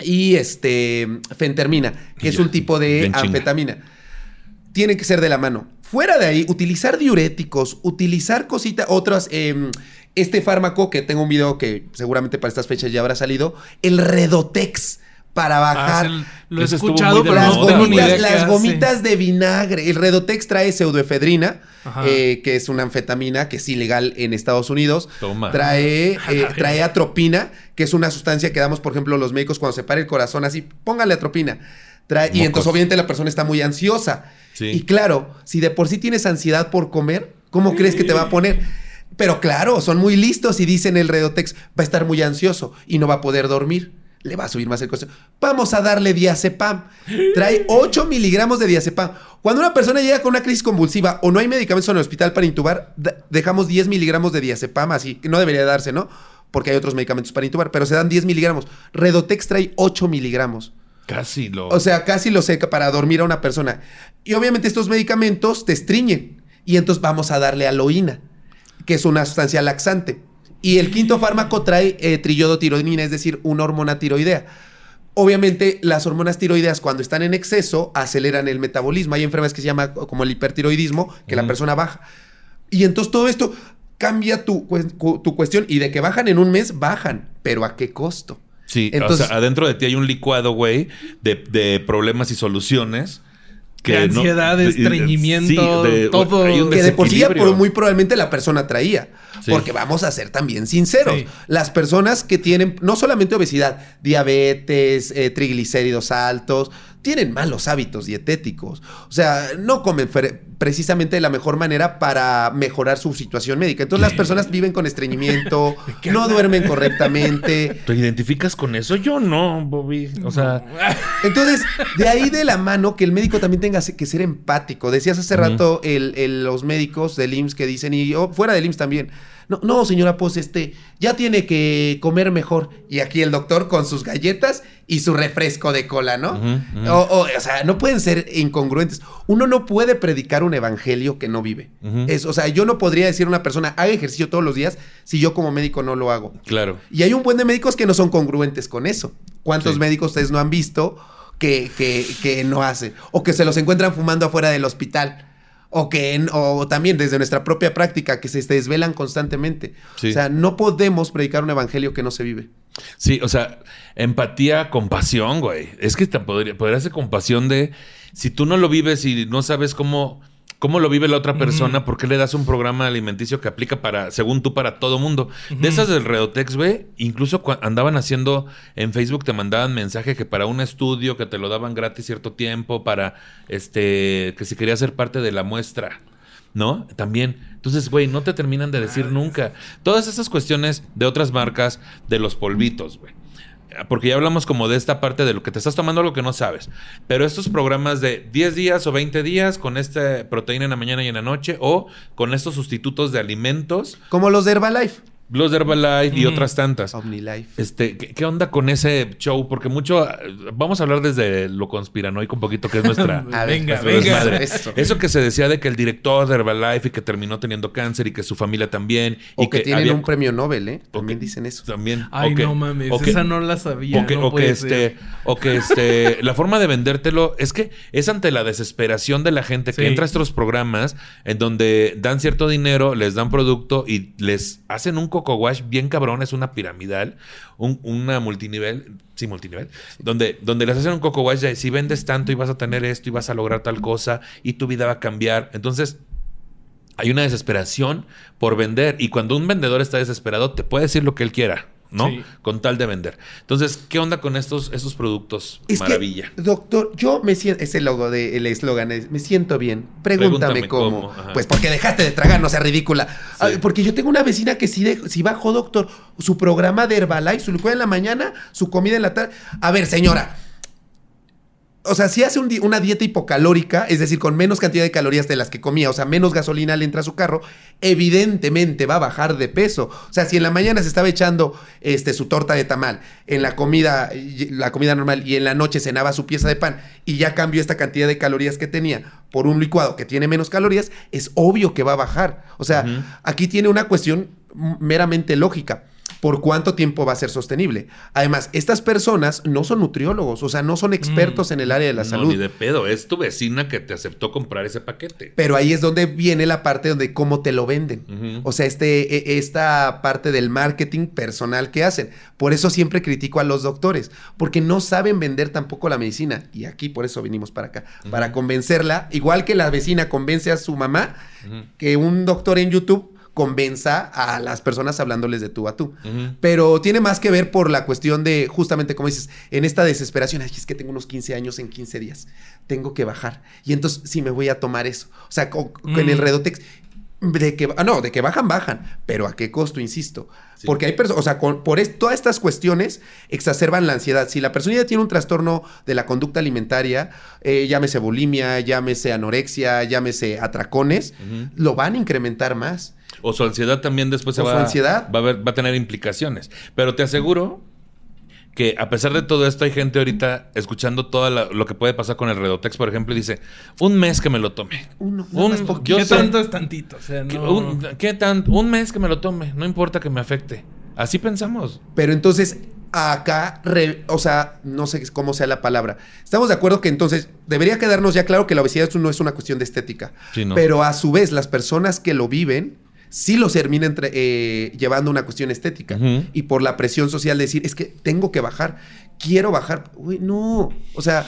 y este fentermina, que es un tipo de bien chinga. anfetamina. Tienen que ser de la mano. Fuera de ahí, utilizar diuréticos, utilizar cositas, otras. em, este fármaco, que tengo un video que seguramente para estas fechas ya habrá salido, el Redotex para Ah, bajar. sí, lo he escuchado, pero las no gomitas, hace. de vinagre. El Redotex trae pseudoefedrina, eh, que es una anfetamina que es ilegal en Estados Unidos. Toma. Trae, [laughs] eh, trae atropina, que es una sustancia que damos, por ejemplo, los médicos cuando se para el corazón así, póngale atropina. Trae, y entonces obviamente la persona está muy ansiosa. Sí. Y claro, si de por sí tienes ansiedad por comer, ¿cómo crees que te va a poner? Pero claro, son muy listos y dicen el Redotex, va a estar muy ansioso y no va a poder dormir. Le va a subir más el costo. Vamos a darle diazepam. Trae 8 miligramos de diazepam. Cuando una persona llega con una crisis convulsiva o no hay medicamentos en el hospital para intubar, dejamos 10 miligramos de diazepam, así que no debería darse, ¿no? Porque hay otros medicamentos para intubar, pero se dan 10 miligramos. Redotex trae 8 miligramos. Casi lo. O sea, casi lo seca para dormir a una persona. Y obviamente estos medicamentos te estriñen. Y entonces vamos a darle aloína, que es una sustancia laxante. Y el quinto fármaco trae eh, triyodotironina, es decir, una hormona tiroidea. Obviamente, las hormonas tiroideas, cuando están en exceso, aceleran el metabolismo. Hay enfermedades que se llama como el hipertiroidismo, que la persona baja. Y entonces todo esto cambia tu, tu cuestión. Y de que bajan en un mes, bajan. Pero ¿a qué costo? Sí, Entonces- o sea, adentro de ti hay un licuado, güey, de, de problemas y soluciones. De ansiedad, de estreñimiento, todo. hay un que de por sí muy probablemente la persona traía. Sí. Porque vamos a ser también sinceros. Sí. Las personas que tienen no solamente obesidad, diabetes, eh, triglicéridos altos, tienen malos hábitos dietéticos. O sea, no comen precisamente de la mejor manera para mejorar su situación médica. Entonces las personas viven con estreñimiento, [laughs] no duermen correctamente. [laughs] ¿Te identificas con eso? Yo no, Bobby. O sea, Entonces, de ahí de la mano que el médico también tenga que ser empático. Decías hace rato el- el- los médicos del IMSS que dicen, y oh, fuera del IMSS también, no, no, señora Pos, este, ya tiene que comer mejor. Y aquí el doctor con sus galletas y su refresco de cola, ¿no? O, o- o sea, no pueden ser incongruentes. Uno no puede predicar un evangelio que no vive. Es, o sea, yo no podría decir a una persona, haga ejercicio todos los días si yo como médico no lo hago. claro. Y hay un buen de médicos que no son congruentes con eso. ¿Cuántos Sí. médicos ustedes no han visto que, que, que no hacen? O que se los encuentran fumando afuera del hospital. O que en- o también desde nuestra propia práctica que se desvelan constantemente. Sí. O sea, no podemos predicar un evangelio que no se vive. Sí, o sea, empatía, compasión, güey. Es que te podría, podría ser compasión de si tú no lo vives y no sabes cómo, cómo lo vive la otra persona, ¿por qué le das un programa alimenticio que aplica para, según tú, para todo mundo? De esas del Redotex, güey, incluso andaban haciendo en Facebook, te mandaban mensaje que para un estudio que te lo daban gratis cierto tiempo, para este, que si querías ser parte de la muestra. ¿No? También. Entonces, güey, no te terminan de decir nunca. Todas esas cuestiones de otras marcas, de los polvitos, güey. Porque ya hablamos como de esta parte de lo que te estás tomando algo que no sabes. Pero estos programas de 10 días o 20 días con esta proteína en la mañana y en la noche o con estos sustitutos de alimentos, Como los de Herbalife. Los de Herbalife y otras tantas. Omnilife. Este, ¿qué, qué onda con ese show? Porque mucho, vamos a hablar desde lo conspiranoico un poquito, que es nuestra... A [laughs] ver, venga, nuestra venga. Eso. Eso que se decía de que el director de Herbalife y que terminó teniendo cáncer y que su familia también. O y que, tienen había- un premio Nobel, ¿eh? También que- dicen eso. También. Ay, que- no mames, o que- esa no la sabía. o que, no o que puede este, ser. o que este, [laughs] la forma de vendértelo es que es ante la desesperación de la gente que entra a estos programas en donde dan cierto dinero, les dan producto y les hacen un coco wash bien cabrón, es una piramidal, un- una multinivel, sí, multinivel, donde, donde les hacen un coco wash de si vendes tanto y vas a tener esto y vas a lograr tal cosa y tu vida va a cambiar. Entonces, hay una desesperación por vender y cuando un vendedor está desesperado te puede decir lo que él quiera, ¿no? Sí. Con tal de vender. Entonces, ¿qué onda con estos, estos productos? Es Maravilla. que, doctor, yo me siento, ese logo de el eslogan es, me siento bien. Pregúntame, Pregúntame cómo. Pues porque dejaste de tragar, no sea ridícula. Ah, porque yo tengo una vecina que sí, de- sí bajó, doctor, su programa de Herbalife, su licuado en la mañana, su comida en la tarde. A ver, señora. O sea, si hace un di- una dieta hipocalórica, es decir, con menos cantidad de calorías de las que comía, o sea, menos gasolina le entra a su carro, evidentemente va a bajar de peso. O sea, si en la mañana se estaba echando este, su torta de tamal, en la comida, la comida normal, y en la noche cenaba su pieza de pan, y ya cambió esta cantidad de calorías que tenía por un licuado que tiene menos calorías, es obvio que va a bajar. O sea, aquí tiene una cuestión meramente lógica. ¿Por cuánto tiempo va a ser sostenible? Además, estas personas no son nutriólogos, o sea, no son expertos en el área de la No, salud. ni de pedo. Es tu vecina que te aceptó comprar ese paquete. Pero ahí es donde viene la parte donde cómo te lo venden. O sea, este, e- esta parte del marketing personal que hacen. Por eso siempre critico a los doctores, porque no saben vender tampoco la medicina. Y aquí por eso vinimos para acá, para convencerla, igual que la vecina convence a su mamá, que un doctor en YouTube convenza a las personas hablándoles de tú a tú. Pero tiene más que ver por la cuestión de, justamente como dices, en esta desesperación, ay, es que tengo unos 15 años en 15 días, tengo que bajar. Y entonces sí me voy a tomar eso. O sea, con, con el Mm. Redotex, de que, ah, no, de que bajan, bajan, pero ¿a qué costo, insisto? Sí. Porque hay personas, o sea, con- por es- todas estas cuestiones exacerban la ansiedad. Si la persona ya tiene un trastorno de la conducta alimentaria, eh, llámese bulimia, llámese anorexia, llámese atracones, lo van a incrementar más. O su ansiedad también después se O su va, ansiedad. Va, a ver- va a tener implicaciones. Pero te aseguro que a pesar de todo esto hay gente ahorita escuchando todo lo que puede pasar con el Redotex, por ejemplo, y dice, un mes que me lo tome. Uno, Un- más poquito. yo ¿Qué sé- tanto es tantito? O sea, ¿Qué, no... un, ¿qué tan? Un mes que me lo tome, no importa que me afecte. Así pensamos. Pero entonces, acá, re- o sea, no sé cómo sea la palabra. Estamos de acuerdo que entonces debería quedarnos ya claro que la obesidad no es una cuestión de estética. Sí, no. Pero a su vez, las personas que lo viven sí lo terminan tra- eh, llevando una cuestión estética. Y por la presión social de decir, es que tengo que bajar, quiero bajar. Uy, no. O sea,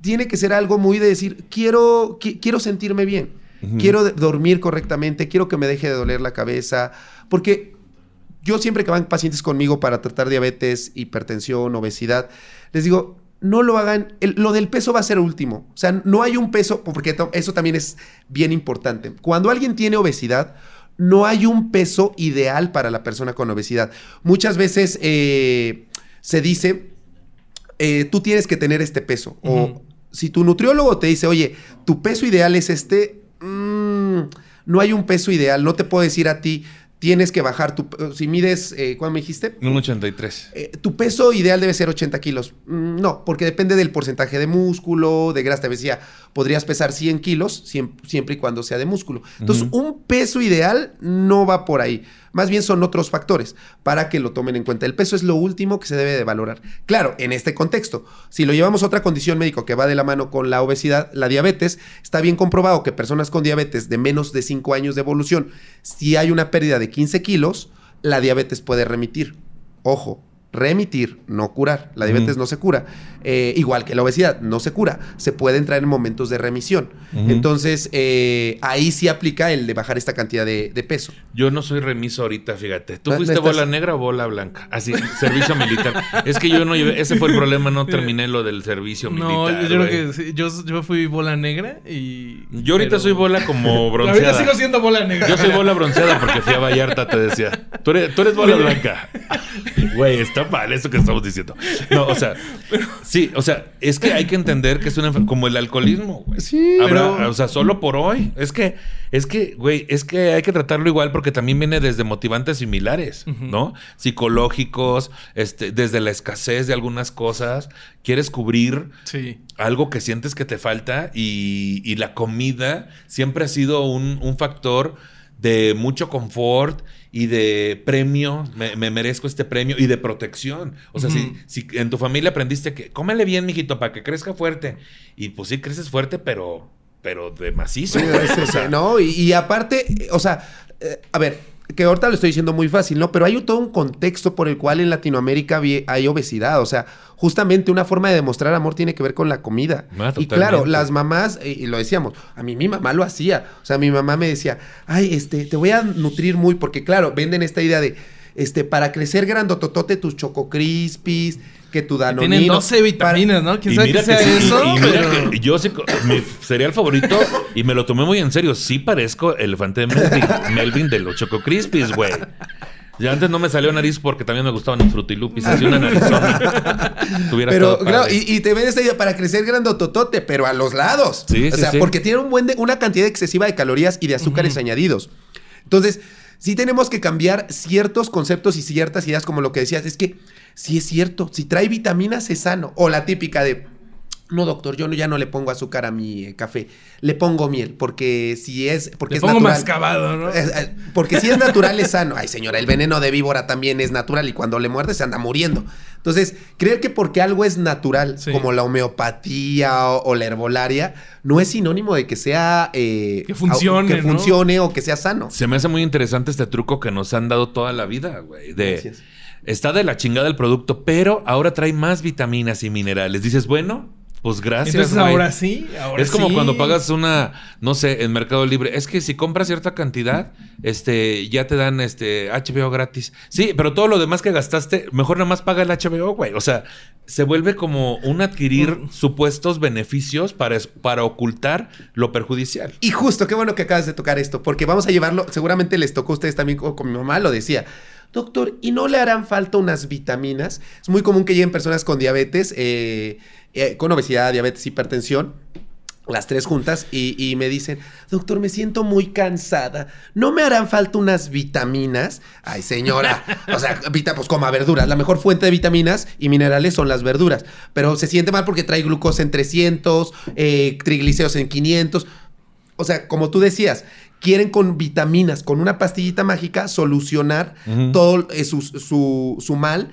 tiene que ser algo muy de decir, quiero, qui- quiero sentirme bien. Quiero dormir correctamente, quiero que me deje de doler la cabeza. Porque yo siempre que van pacientes conmigo para tratar diabetes, hipertensión, obesidad, les digo, no lo hagan, el- lo del peso va a ser último. O sea, no hay un peso, porque eso también es bien importante. Cuando alguien tiene obesidad, no hay un peso ideal para la persona con obesidad. Muchas veces eh, se dice, eh, tú tienes que tener este peso. O si tu nutriólogo te dice, oye, tu peso ideal es este, mm, no hay un peso ideal. No te puedo decir a ti, tienes que bajar tu... Si mides, eh, ¿cuánto me dijiste? Un 83. Eh, tu peso ideal debe ser 80 kilos. Mm, no, porque depende del porcentaje de músculo, de grasa. Te decía, podrías pesar 100 kilos siem- siempre y cuando sea de músculo. Entonces, un peso ideal no va por ahí. Más bien son otros factores para que lo tomen en cuenta. El peso es lo último que se debe de valorar. Claro, en este contexto, si lo llevamos a otra condición médica que va de la mano con la obesidad, la diabetes, está bien comprobado que personas con diabetes de menos de 5 años de evolución, si hay una pérdida de 15 kilos, la diabetes puede remitir. Ojo, remitir, no curar. La diabetes no se cura. Eh, igual que la obesidad, no se cura. Se puede entrar en momentos de remisión. Entonces, eh, ahí sí aplica el de bajar esta cantidad de, de peso. Yo no soy remiso ahorita, fíjate. ¿Tú No, fuiste no estás- bola negra o bola blanca? Así, servicio militar. Es que yo no llevé, ese fue el problema, no terminé lo del servicio No, militar. yo creo que sí, yo, yo fui bola negra y. Yo ahorita pero- soy bola como [laughs] Ahorita bronceada. sigo siendo bola negra. Yo soy bola bronceada porque fui a Vallarta, te decía. Tú eres, tú eres bola blanca. Güey, está mal eso que estamos diciendo. No, o sea, sí, o sea, es que hay que entender que es una como el alcoholismo, güey. Sí, Habrá- pero- O sea, solo por hoy. Es que, es que, güey, es que hay que tratarlo igual porque también viene desde motivantes similares, ¿no? Psicológicos, este, desde la escasez de algunas cosas. Quieres cubrir Sí. algo que sientes que te falta y, y la comida siempre ha sido un, un factor de mucho confort y de premio, me, me merezco este premio y de protección. O sea, si, si en tu familia aprendiste que cómele bien, mijito, para que crezca fuerte. Y pues sí, creces fuerte, pero, pero de macizo. Sí, güey. [laughs] sí, O sí, sea, no, y, y aparte, eh, o sea, eh, a ver, que ahorita lo estoy diciendo muy fácil, ¿no? Pero hay un- todo un contexto por el cual en Latinoamérica hay obesidad. O sea, justamente una forma de demostrar amor tiene que ver con la comida. Ah, y claro, las mamás, eh, y lo decíamos, a mí mi mamá lo hacía. O sea, mi mamá me decía, ay, este, te voy a nutrir muy, porque claro, venden esta idea de, este, para crecer grandototote tus choco crispies, que tu danonino. Tienen 12 vitaminas, ¿no? ¿Quién Y sabe mira qué sea que sí, y- eso? y, mira pero- que yo sí, mi cereal favorito, y me lo tomé muy en serio, sí parezco el elefante de Melvin, Melvin de los Choco Crispies, güey. Ya antes no me salió nariz porque también me gustaban los frutilupis, así una narizona. [laughs] Tuviera Pero, claro, y, y te ven esta idea para crecer grandototote, pero a los lados. Sí, o sí, sea, sí. porque tiene un buen de- una cantidad excesiva de calorías y de azúcares añadidos. Entonces, sí tenemos que cambiar ciertos conceptos y ciertas ideas, como lo que decías. Es que sí es cierto, si trae vitaminas es sano. O la típica de. No, doctor, yo no- ya no le pongo azúcar a mi eh, café. Le pongo miel, porque si es. Porque Le es pongo natural. mascabado, ¿no? Eh, eh, Porque si es natural es sano. Ay, señora, el veneno de víbora también es natural y cuando le muerde se anda muriendo. Entonces, creer que porque algo es natural, Sí. como la homeopatía o, o la herbolaria, no es sinónimo de que sea... eh, Que funcione, Que ¿no? funcione o que sea sano. Se me hace muy interesante este truco que nos han dado toda la vida, güey. De Gracias. Está de la chingada el producto, pero ahora trae más vitaminas y minerales. Dices, bueno, pues gracias. Entonces güey. ahora sí, ahora es como sí. cuando pagas una, no sé, en Mercado Libre. Es que si compras cierta cantidad, este, ya te dan este HBO gratis. Sí, pero todo lo demás que gastaste, mejor nada más paga el HBO, güey. O sea, se vuelve como un adquirir Mm. supuestos beneficios para, para ocultar lo perjudicial. Y justo, qué bueno que acabas de tocar esto, porque vamos a llevarlo, seguramente les tocó a ustedes también, como con mi mamá lo decía. Doctor, ¿y no le harán falta unas vitaminas? Es muy común que lleguen personas con diabetes, eh, eh, con obesidad, diabetes, hipertensión, las tres juntas, y, me dicen, doctor, me siento muy cansada, ¿no me harán falta unas vitaminas? Ay, señora, o sea, vita, pues coma verduras, la mejor fuente de vitaminas y minerales son las verduras, pero se siente mal porque trae glucosa en 300, eh, triglicéridos en 500, o sea, como tú decías, quieren con vitaminas, con una pastillita mágica, solucionar todo eh, su, su- su mal.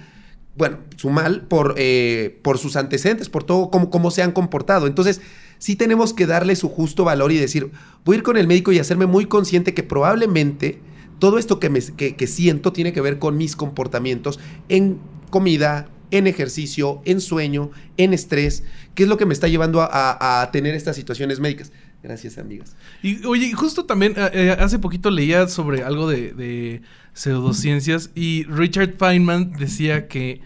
Bueno, su mal por, eh, por sus antecedentes, por todo cómo, cómo se han comportado. Entonces, sí tenemos que darle su justo valor y decir, voy a ir con el médico y hacerme muy consciente que probablemente todo esto que, me, que, que siento tiene que ver con mis comportamientos en comida, en ejercicio, en sueño, en estrés, que es lo que me está llevando a, a- a tener estas situaciones médicas. Gracias, amigas. Y oye, justo también eh, eh, hace poquito leía sobre algo de pseudociencias y Richard Feynman decía que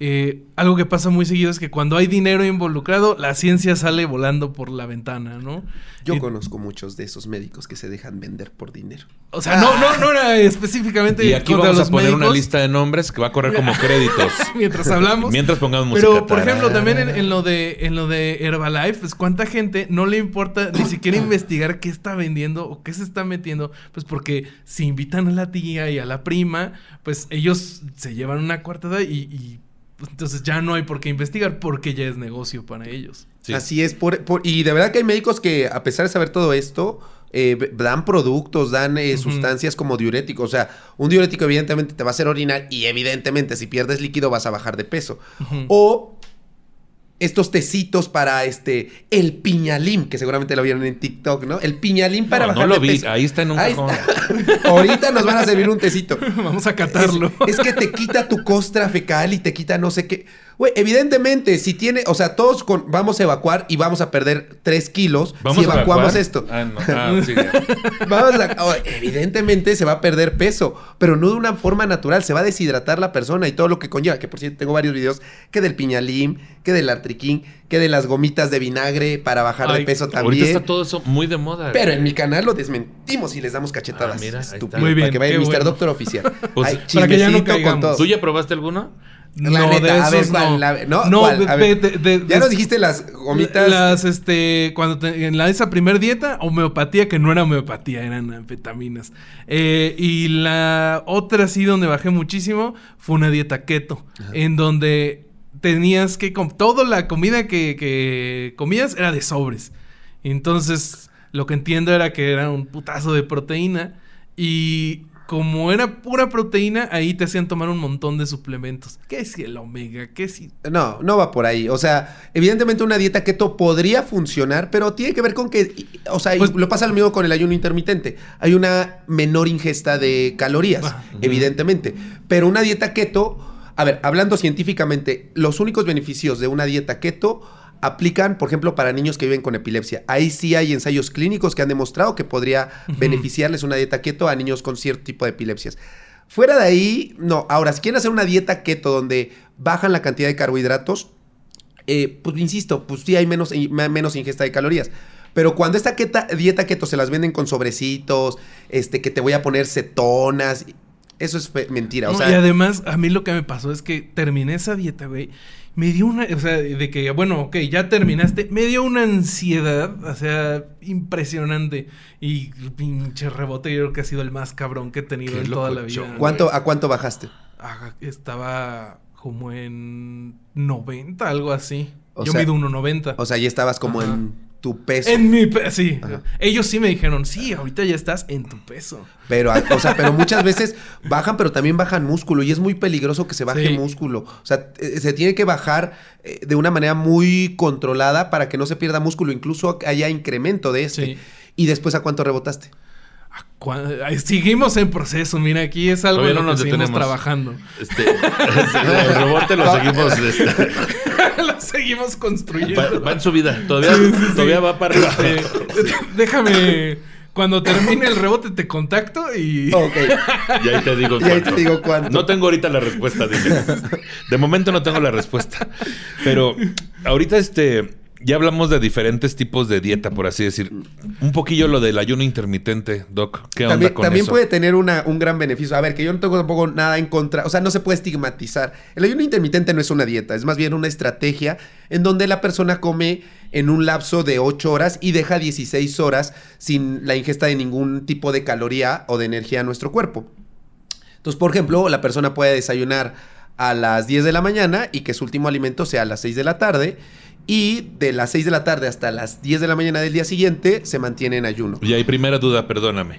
eh, algo que pasa muy seguido es que cuando hay dinero involucrado, la ciencia sale volando por la ventana, ¿no? Yo Y- conozco muchos de esos médicos que se dejan vender por dinero. O sea, no, no, no era [laughs] específicamente Y aquí vamos a los poner una lista de nombres que va a correr como [laughs] créditos. mientras hablamos. Mientras pongamos música. Pero, por ejemplo, también en, en lo de en lo de Herbalife, pues cuánta gente no le importa ni siquiera [laughs] investigar qué está vendiendo o qué se está metiendo, pues porque si invitan a la tía y a la prima, pues ellos se llevan una cuartada y, y, entonces ya no hay por qué investigar porque ya es negocio para ellos. Sí. Así es. por- por- y de verdad que hay médicos que, a pesar de saber todo esto, eh, dan productos, dan eh, sustancias como diuréticos. O sea, un diurético evidentemente te va a hacer orinar y evidentemente si pierdes líquido vas a bajar de peso. O estos tecitos para este el piñalim, que seguramente lo vieron en TikTok, ¿no? El piñalim para No, bajar no lo de vi. peso. Ahí está en un Ahí cajón. está. Ahorita nos van a servir un tecito. [laughs] Vamos a catarlo. Es, es que te quita tu costra fecal y te quita no sé qué. Güey, evidentemente, si tiene, o sea, todos con- vamos a evacuar y vamos a perder 3 kilos Vamos si evacuamos esto. Ah, no. [laughs] Ah, sí. Vamos a- oh, evidentemente se va a perder peso, pero no de una forma natural. Se va a deshidratar la persona y todo lo que conlleva. Que por cierto, tengo varios videos que del piñalim, que del artriquín, que de las gomitas de vinagre para bajar de Ay, peso Ahorita también. está todo eso muy de moda. Pero en mi canal lo desmentimos y les damos cachetadas. Ah, mira, Estúpido. Muy bien, Para que vaya qué Mr. bueno. Doctor Oficial. Pues, Ay, para que ya no con todo. ¿Tú ya probaste alguno? No, La neta, de a ver, esos ¿cuál? no. La- no, no, ¿cuál? A de- ver. de- de- Ya nos dijiste las gomitas. Las, este, cuando te- en la, esa primer dieta, homeopatía, que no era homeopatía, eran anfetaminas. Eh, y la otra, sí, donde bajé muchísimo, fue una dieta keto, en donde tenías que, toda la comida que, que comías era de sobres. Entonces, lo que entiendo era que era un putazo de proteína y... Como era pura proteína, ahí te hacían tomar un montón de suplementos. ¿Qué si el omega? ¿Qué si No, no va por ahí. O sea, evidentemente una dieta keto podría funcionar, pero tiene que ver con que, o sea, Pues- lo pasa lo mismo con el ayuno intermitente. Hay una menor ingesta de calorías, evidentemente. Pero una dieta keto, a ver, hablando científicamente, los únicos beneficios de una dieta keto aplican, por ejemplo, para niños que viven con epilepsia. Ahí sí hay ensayos clínicos que han demostrado que podría beneficiarles una dieta keto a niños con cierto tipo de epilepsias. Fuera de ahí, no. Ahora, si quieren hacer una dieta keto donde bajan la cantidad de carbohidratos, eh, pues insisto, pues sí hay menos, me- menos ingesta de calorías. Pero cuando esta dieta keto se las venden con sobrecitos, este, que te voy a poner cetonas, eso es mentira. O No, sea, y además, a mí lo que me pasó es que terminé esa dieta, güey. Me dio una, o sea, de que, bueno, ok, ya terminaste. Me dio una ansiedad, o sea, impresionante. Y pinche rebote, yo creo que ha sido el más cabrón que he tenido Qué en toda la vida. ¿cuánto, ¿a cuánto bajaste? Ah, estaba como en 90, algo así. O yo sea- mido 1.90. O sea, ya estabas como Ajá. en tu peso. en mi pe- sí. Ajá. Ellos sí me dijeron, sí, ahorita ya estás en tu peso. Pero, o sea, pero muchas [laughs] veces bajan, pero también bajan músculo y es muy peligroso que se baje Sí. músculo. O sea, eh, se tiene que bajar eh, de una manera muy controlada para que no se pierda músculo, incluso haya incremento de este. Sí. Y después, ¿a cuánto rebotaste? ¿A cuán- ay, Seguimos en proceso, mira, aquí es algo Todavía no nos que seguimos detenemos. trabajando. Este, [laughs] el rebote lo seguimos. este, [laughs] lo seguimos va, construyendo. va en su vida. Todavía, todavía va para arriba. Eh, déjame, cuando termine el rebote te contacto y... Ok. [laughs] Y ahí te digo Y ahí cuánto. te digo cuánto. No tengo ahorita la respuesta, dice. De momento no tengo la respuesta. Pero ahorita este ya hablamos de diferentes tipos de dieta, por así decir. Un poquillo lo del ayuno intermitente, Doc. ¿Qué onda También, con también eso? puede tener una- un gran beneficio. A ver, que yo no tengo tampoco nada en contra. O sea, no se puede estigmatizar. El ayuno intermitente no es una dieta, es más bien una estrategia en donde la persona come en un lapso de 8 horas y deja 16 horas sin la ingesta de ningún tipo de caloría o de energía a nuestro cuerpo. Entonces, por ejemplo, la persona puede desayunar a las 10 de la mañana y que su último alimento sea a las 6 de la tarde. Y de las 6 de la tarde hasta las 10 de la mañana del día siguiente se mantiene en ayuno. Y hay primera duda, perdóname.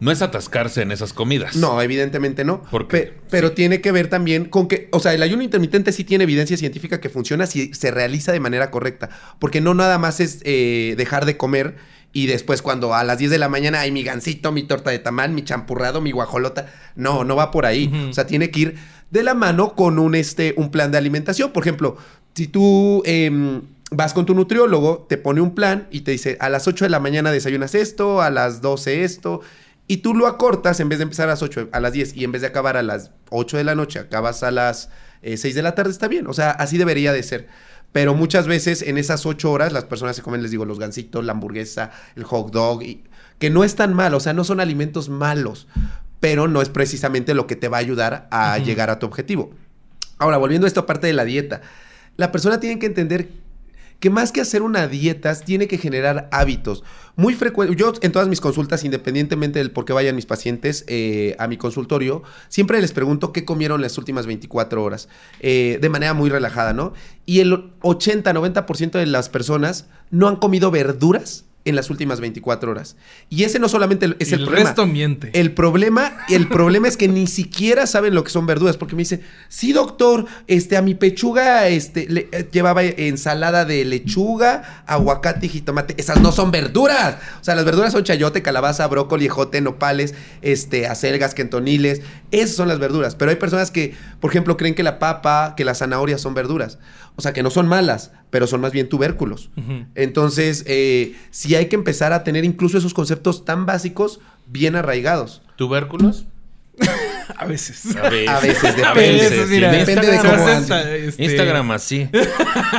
No es atascarse en esas comidas. No, evidentemente no. ¿Por qué? Pe- pero tiene que ver también con que, o sea, el ayuno intermitente sí tiene evidencia científica que funciona si se realiza de manera correcta. Porque no nada más es eh, dejar de comer y después cuando a las 10 de la mañana hay mi gansito, mi torta de tamal, mi champurrado, mi guajolota. No, no va por ahí. O sea, tiene que ir de la mano con un, este, un plan de alimentación. Por ejemplo, si tú em, vas con tu nutriólogo, te pone un plan y te dice, a las 8 de la mañana desayunas esto, a las 12 esto, y tú lo acortas en vez de empezar a las 8, a las 10, y en vez de acabar a las 8 de la noche, acabas a las eh, 6 de la tarde, está bien. O sea, así debería de ser. Pero muchas veces en esas 8 horas las personas se comen, les digo, los gansitos, la hamburguesa, el hot dog, y, que no es tan malo, o sea, no son alimentos malos, pero no es precisamente lo que te va a ayudar a llegar a tu objetivo. Ahora, volviendo a esta parte de la dieta, la persona tiene que entender que más que hacer una dieta, tiene que generar hábitos. Muy frecuente, yo en todas mis consultas, independientemente del por qué vayan mis pacientes eh, a mi consultorio, siempre les pregunto qué comieron las últimas 24 horas, eh, de manera muy relajada, ¿no? Y el 80-90% de las personas no han comido verduras en las últimas 24 horas. Y ese no solamente es el, el problema. resto miente. El problema, el problema es que ni siquiera saben lo que son verduras, porque me dice, sí, doctor, este, a mi pechuga, este, le- eh, llevaba ensalada de lechuga, aguacate y jitomate. Esas no son verduras. O sea, las verduras son chayote, calabaza, brócoli, ejote, nopales, este, acelgas, quentoniles. Esas son las verduras. Pero hay personas que, por ejemplo, creen que la papa, que las zanahorias son verduras. O sea, que no son malas, pero son más bien tubérculos. Entonces, eh, sí hay que empezar a tener incluso esos conceptos tan básicos bien arraigados. ¿Tubérculos? [laughs] A veces. A veces. A veces, A depende. veces, mira, sí. depende de cómo este, Instagram así.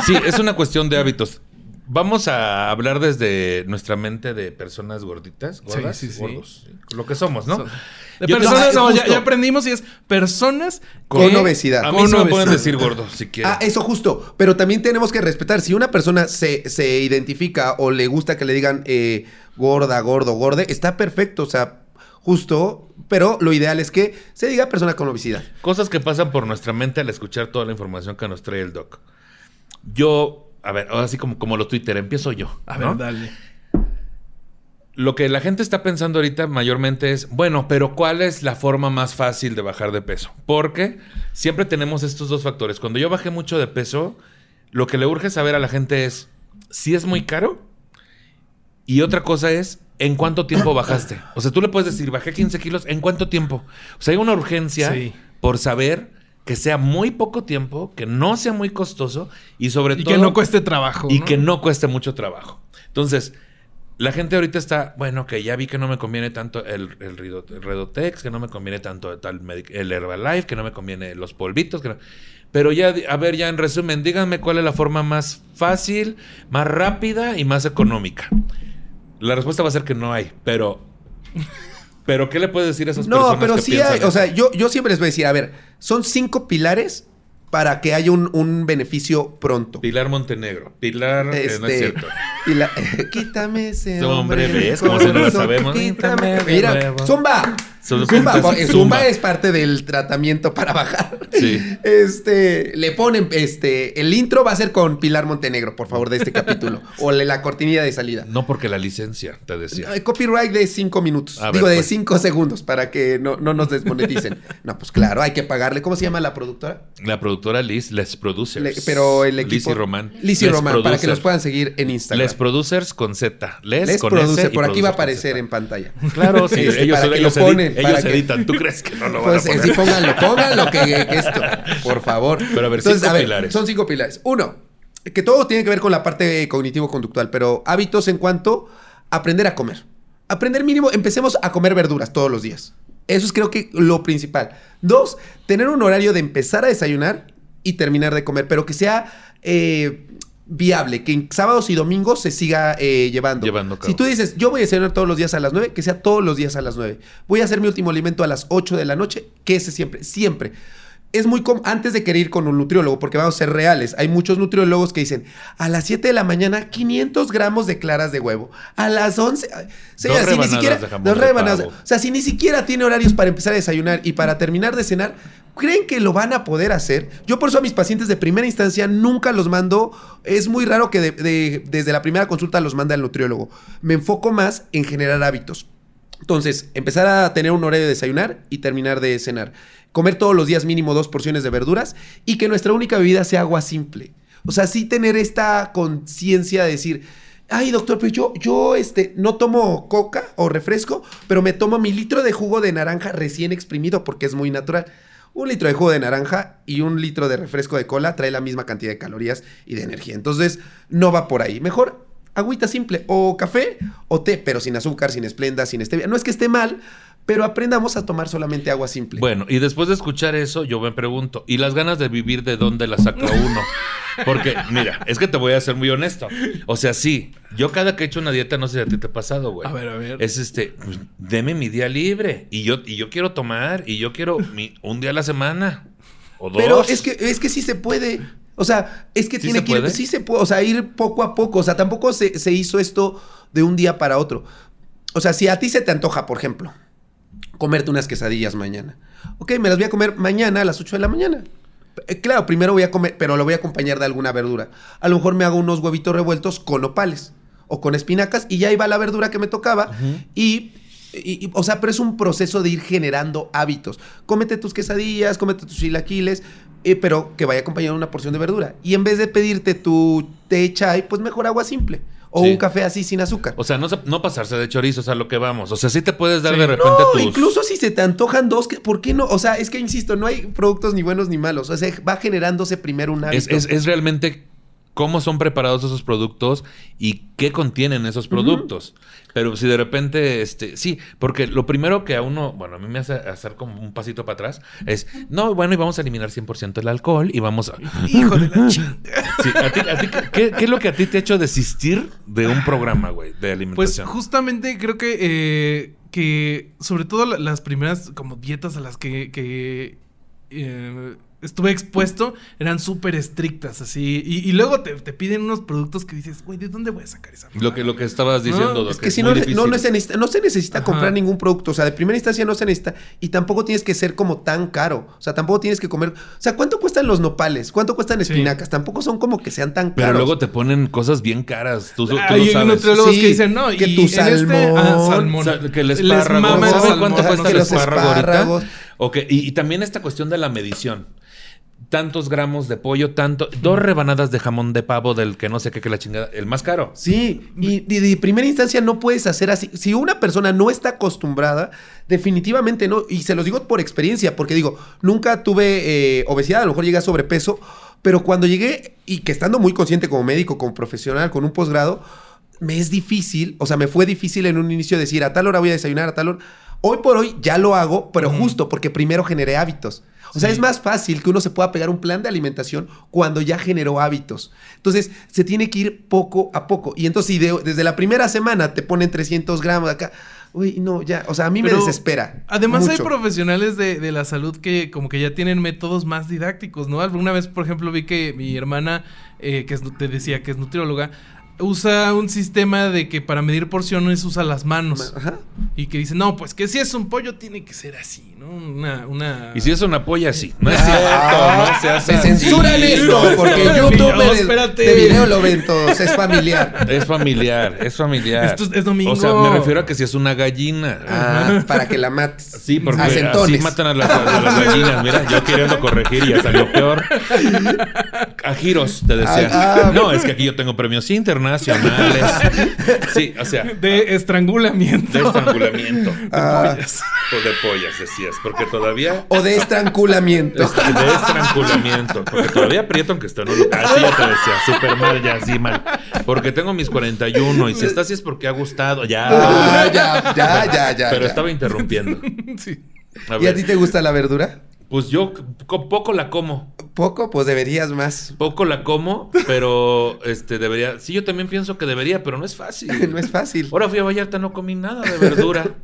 Sí, es una cuestión de hábitos. Vamos a hablar desde nuestra mente de personas gorditas, gordas, Sí, sí, sí. gordos, lo que somos, ¿no? De Yo- personas, no, no, ya, aprendimos y es personas Con que- obesidad. A mí Con no me pueden decir gordo si [laughs] quieren. Ah, eso justo. Pero también tenemos que respetar. Si una persona se, se identifica o le gusta que le digan eh, gorda, gordo, gorde, está perfecto. O sea, justo. Pero lo ideal es que se diga persona con obesidad. Cosas que pasan por nuestra mente al escuchar toda la información que nos trae el doc. Yo, a ver, ahora sí como, como los Twitter, empiezo yo. A ¿no? ver, dale. Lo que la gente está pensando ahorita mayormente es, bueno, pero ¿cuál es la forma más fácil de bajar de peso? Porque siempre tenemos estos dos factores. Cuando yo bajé mucho de peso, lo que le urge saber a la gente es si es muy caro y otra cosa es en cuánto tiempo bajaste. O sea, tú le puedes decir, bajé 15 kilos, ¿en cuánto tiempo? O sea, hay una urgencia Sí. por saber que sea muy poco tiempo, que no sea muy costoso y sobre Y todo... que no cueste trabajo. Y ¿no? que no cueste mucho trabajo. Entonces, la gente ahorita está, bueno, que ya vi que no me conviene tanto el, el, Rido- el Redotex, que no me conviene tanto tal el Herbalife, que no me conviene los polvitos, que no- Pero ya, a ver, ya en resumen, díganme cuál es la forma más fácil, más rápida y más económica. La respuesta va a ser que no hay, pero... Pero, ¿qué le puedes decir a esas personas No, pero que sí hay. O sea, yo, yo siempre les voy a decir, a ver, son cinco pilares para que haya un, un beneficio pronto. Pilar Montenegro. Pilar, eh, no es Este, cierto. pila- [laughs] quítame ese Hombre, hombre. ¿ves? Como si no lo sabemos. Quítame. Mira, nuevo. Zumba. Zumba. Zumba, es parte del tratamiento para bajar. Sí. Este, le ponen, este, el intro va a ser con Pilar Montenegro, por favor, de este capítulo. [laughs] O le- la cortinilla de salida. No porque la licencia, te decía. Eh, Copyright de cinco minutos. A ver, Digo, de pues. cinco segundos para que no, no nos desmoneticen. [laughs] no, pues claro, hay que pagarle. ¿Cómo se llama la productora? La productora Liz, Les Producers. Le- pero el equipo. Liz y Román. Liz y Román, para que los puedan seguir en Instagram. Les Producers con Z. Les, Les con produce, S por aquí va a aparecer en pantalla. Claro, sí. [laughs] Este, ellos para que ellos lo edit- ponen, ellos para que- editan. ¿Tú crees que no lo van Pues a eh, poner? sí, pónganlo, pónganlo que, que esto, por favor. [laughs] Pero a ver, cinco pilares. Son cinco pilares. Uno, que todo tiene que ver con la parte cognitivo-conductual, pero hábitos en cuanto a aprender a comer. Aprender mínimo, empecemos a comer verduras todos los días. Eso es creo que lo principal. Dos, tener un horario de empezar a desayunar y terminar de comer, pero que sea eh, viable, que en sábados y domingos se siga eh, llevando. Llevando. Si tú dices, yo voy a desayunar todos los días a las 9, que sea todos los días a las 9. Voy a hacer mi último alimento a las 8 de la noche, que ese siempre, siempre. Es muy com antes de querer ir con un nutriólogo, porque vamos a ser reales. Hay muchos nutriólogos que dicen, a las 7 de la mañana, 500 gramos de claras de huevo. A las 11... ay, señora, si ni siquiera... de jamón dos de rebanadas. pavo. O sea, si ni siquiera tiene horarios para empezar a desayunar y para terminar de cenar, ¿creen que lo van a poder hacer? Yo por eso a mis pacientes de primera instancia nunca los mando. Es muy raro que de- de- desde la primera consulta los mande al nutriólogo. Me enfoco más en generar hábitos. Entonces, empezar a tener un horario de desayunar y terminar de cenar. Comer todos los días mínimo dos porciones de verduras y que nuestra única bebida sea agua simple. O sea, sí tener esta conciencia de decir, ay doctor, pero yo, yo este, no tomo coca o refresco, pero me tomo mi litro de jugo de naranja recién exprimido porque es muy natural. Un litro de jugo de naranja y un litro de refresco de cola trae la misma cantidad de calorías y de energía. Entonces, no va por ahí. Mejor agüita simple, o café, o té, pero sin azúcar, sin esplenda, sin stevia. No es que esté mal, pero aprendamos a tomar solamente agua simple. Bueno, y después de escuchar eso, yo me pregunto, ¿y las ganas de vivir de dónde las saca uno? [laughs] Porque, mira, es que te voy a ser muy honesto. O sea, sí, yo cada que he hecho una dieta, no sé si a ti te ha pasado, güey. A ver, a ver. Es este, pues, deme mi día libre. Y yo, y yo quiero tomar, y yo quiero mi- un día a la semana. O dos. Pero es que, es que sí se puede. O sea, es que ¿Sí tiene que ir, sí se puede, o sea, ir poco a poco. O sea, tampoco se, se hizo esto de un día para otro. O sea, si a ti se te antoja, por ejemplo, comerte unas quesadillas mañana. Ok, me las voy a comer mañana a las 8 de la mañana. Eh, Claro, primero voy a comer, pero lo voy a acompañar de alguna verdura. A lo mejor me hago unos huevitos revueltos con nopales. o con espinacas y ya iba la verdura que me tocaba y, y- y- o sea, pero es un proceso de ir generando hábitos. Cómete tus quesadillas, cómete tus chilaquiles, eh, pero que vaya acompañado de una porción de verdura. Y en vez de pedirte tu té chai, pues mejor agua simple o Sí. un café así sin azúcar. O sea, no, no pasarse de chorizos a lo que vamos. O sea, sí te puedes dar Sí. de repente No, tus... incluso si se te antojan dos, ¿por qué no? O sea, es que insisto, no hay productos ni buenos ni malos. O sea, va generándose primero un hábito. Es, es- es realmente cómo son preparados esos productos y qué contienen esos productos. Pero si de repente, este, sí, porque lo primero que a uno, bueno, a mí me hace hacer como un pasito para atrás, es, no, bueno, y vamos a eliminar 100% el alcohol y vamos a... [laughs] Hijo de la. Sí, a ti- a ti, ¿qué, qué es lo que a ti te ha hecho desistir de un programa, güey, de Pues alimentación? justamente creo que, eh, que sobre todo la- las primeras como dietas a las que, que, eh, estuve expuesto eran súper estrictas, así. Y, y luego te, te piden unos productos que dices, güey, ¿de dónde voy a sacar esa lo que, lo que estabas diciendo, No, Doc, Es que si no, no, no se necesita, no se necesita Ajá. comprar ningún producto. O sea, de primera instancia no se necesita. Y tampoco tienes que ser como tan caro. O sea, tampoco tienes que comer. O sea, ¿cuánto cuestan los nopales? ¿Cuánto cuestan Sí. espinacas? Tampoco son como que sean tan Pero caros. luego te ponen cosas bien caras. Tú, tú Hay sabes. nutriólogos Sí, que dicen, no, que y tu en este- salmón, ah, salmón. Que el Les espárrago. ¿Saben salmón, cuánto cuesta que el espárrago ahorita? Y también esta cuestión de la medición. Tantos gramos de pollo, tanto. Dos rebanadas de jamón de pavo del que no sé qué, que la chingada. El más caro. Sí, y, y de primera instancia no puedes hacer así. Si una persona no está acostumbrada, definitivamente no. Y se los digo por experiencia, porque digo, nunca tuve eh, obesidad, a lo mejor llegué a sobrepeso, pero cuando llegué, y que estando muy consciente como médico, como profesional, con un posgrado, me es difícil, o sea, me fue difícil en un inicio decir, a tal hora voy a desayunar, a tal hora. Hoy por hoy ya lo hago, pero justo porque primero generé hábitos. O sea, es más fácil que uno se pueda pegar un plan de alimentación cuando ya generó hábitos. Entonces, se tiene que ir poco a poco. Y entonces, si de- desde la primera semana te ponen 300 gramos acá, uy, no, ya, o sea, a mí me desespera. Además hay profesionales de, de la salud que como que ya tienen métodos más didácticos, ¿no? Alguna vez, por ejemplo, vi que mi hermana, eh, que es te decía que es nutrióloga, usa un sistema de que para medir porciones usa las manos. Ajá. Y que dice, no, pues que si es un pollo tiene que ser así, ¿no? Una... una... Y si es una polla, sí. No es Ah, cierto, no se hace censuran esto, porque YouTube no, de, espérate. de video lo ven todos, es familiar. Es familiar, es familiar. Esto es- es domingo. O sea, me refiero a que si es una gallina. Ah, para que la mates. Sí, porque A así matan a las, a las gallinas. Mira, yo queriendo corregir y ya salió peor. A giros, te decía. Ah, ah. No, es que aquí yo tengo premios internacionales. Sí, o sea, De estrangulamiento. de estrangulamiento. Ah. Pollas. O de pollas, Porque todavía. O de estrangulamiento. Este, de estrangulamiento. Porque todavía aprieto aunque esté en un lugar. Así ya te decía. Súper mal, ya, así mal. Porque tengo mis 41 y si está así es porque ha gustado. Ya. Ah, ya, ya, ya, ya. Pero ya. estaba interrumpiendo. Sí. A ¿Y a ti te gusta la verdura? Pues yo co- poco la como. Poco, pues deberías más. Poco la como, pero este debería. Sí, yo también pienso que debería, pero no es fácil. [laughs] No es fácil. Ahora fui a Vallarta, no comí nada de verdura.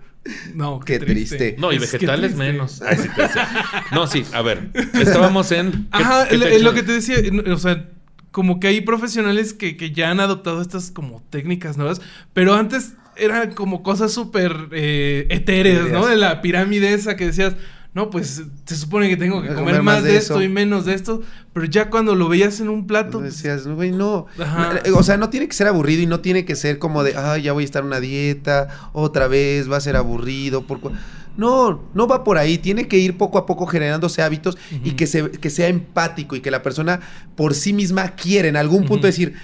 No, Qué triste. No, y Es vegetales menos. Ay, sí, te decía. No, sí, a ver. Estábamos en. ¿qué- Ajá, qué lo, que te decía, o sea, como que hay profesionales que, que ya han adoptado estas como técnicas nuevas, pero antes eran como cosas súper eh, etéreas, ¿no? De la pirámide esa que decías, no, pues se supone que tengo que comer, más de, esto y menos de esto, pero ya cuando lo veías en un plato, Decías, güey, no. Ajá. O sea, no tiene que ser aburrido y no tiene que ser como de, ay, ya voy a estar en una dieta, otra vez va a ser aburrido. Por... cu-". No, no va por ahí. Tiene que ir poco a poco generándose hábitos y que, se, que sea empático y que la persona por sí misma quiera en algún punto decir,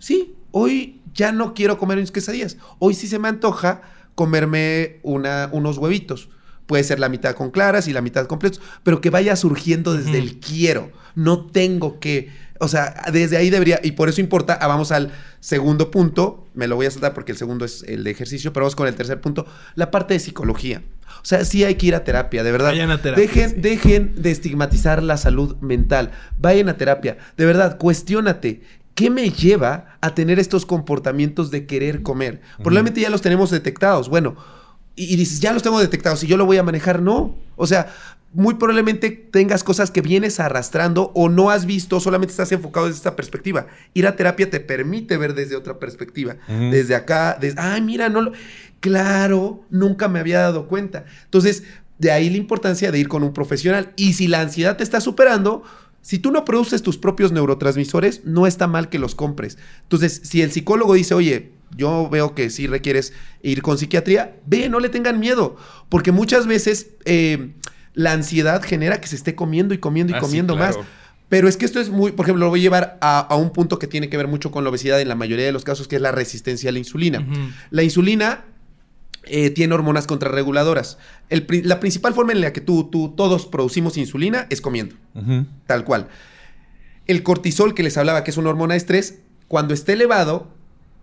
sí, hoy ya no quiero comer mis quesadillas. Hoy sí se me antoja comerme una, unos huevitos. Puede ser la mitad con claras y la mitad completos, pero que vaya surgiendo desde el quiero. No tengo que. O sea, desde ahí debería. Y por eso importa. ah, vamos al segundo punto. Me lo voy a saltar porque el segundo es el de ejercicio, pero vamos con el tercer punto. La parte de psicología. O sea, sí hay que ir a terapia, de verdad. Vayan a terapia, dejen, sí. dejen de estigmatizar la salud mental. Vayan a terapia. De verdad, cuestiónate. ¿Qué me lleva a tener estos comportamientos de querer comer? Probablemente ya los tenemos detectados. Bueno, y, y dices, ya los tengo detectados y yo lo voy a manejar. No. O sea, muy probablemente tengas cosas que vienes arrastrando o no has visto, solamente estás enfocado desde esta perspectiva. Ir a terapia te permite ver desde otra perspectiva. Desde acá, desde, ay, mira, no lo. Claro, nunca me había dado cuenta. Entonces, de ahí la importancia de ir con un profesional. Y si la ansiedad te está superando, si tú no produces tus propios neurotransmisores, no está mal que los compres. Entonces, si el psicólogo dice, oye, yo veo que si requieres ir con psiquiatría, ve, no le tengan miedo, porque muchas veces eh, la ansiedad genera que se esté comiendo y comiendo y Ah, sí, comiendo claro. más. Pero es que esto es muy, por ejemplo, lo voy a llevar a, a un punto que tiene que ver mucho con la obesidad en la mayoría de los casos, que es la resistencia a la insulina. La insulina eh, tiene hormonas contrarreguladoras. El la principal forma en la que tú, tú, todos producimos insulina es comiendo, tal cual. El cortisol que les hablaba, que es una hormona de estrés, cuando esté elevado,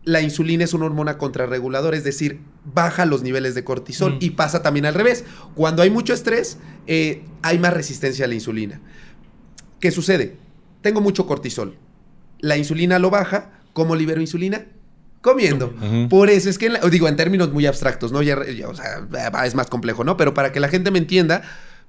la insulina es una hormona contrarreguladora, es decir, baja los niveles de cortisol Mm. y pasa también al revés. Cuando hay mucho estrés, eh, hay más resistencia a la insulina. ¿Qué sucede? Tengo mucho cortisol. La insulina lo baja. ¿Cómo libero insulina? Comiendo. Por eso es que, en la- digo, en términos muy abstractos, ¿no? Ya, ya, o sea, va, es más complejo, ¿no? Pero para que la gente me entienda,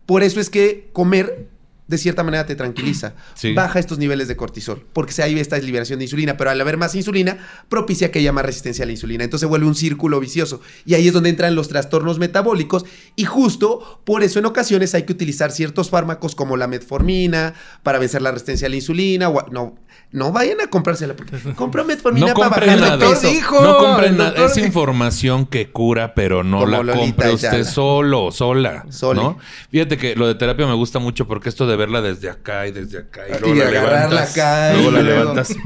por eso es que comer de cierta manera te tranquiliza. [clears throat] Sí. Baja estos niveles de cortisol, porque se- ahí esta liberación de insulina, pero al haber más insulina, propicia que haya más resistencia a la insulina. Entonces vuelve un círculo vicioso. Y ahí es donde entran los trastornos metabólicos. Y justo por eso en ocasiones hay que utilizar ciertos fármacos como la metformina para vencer la resistencia a la insulina. o no, no vayan a comprársela, porque [laughs] compra metformina No para bajar de nada. peso. dijo, no compren el nada. doctor Es información que cura, pero no Como la Lolita compre usted solo, sola. ¿no? Fíjate que lo de terapia me gusta mucho porque esto de verla desde acá y desde acá y Y luego la levantas. acá y luego la luego- levantas.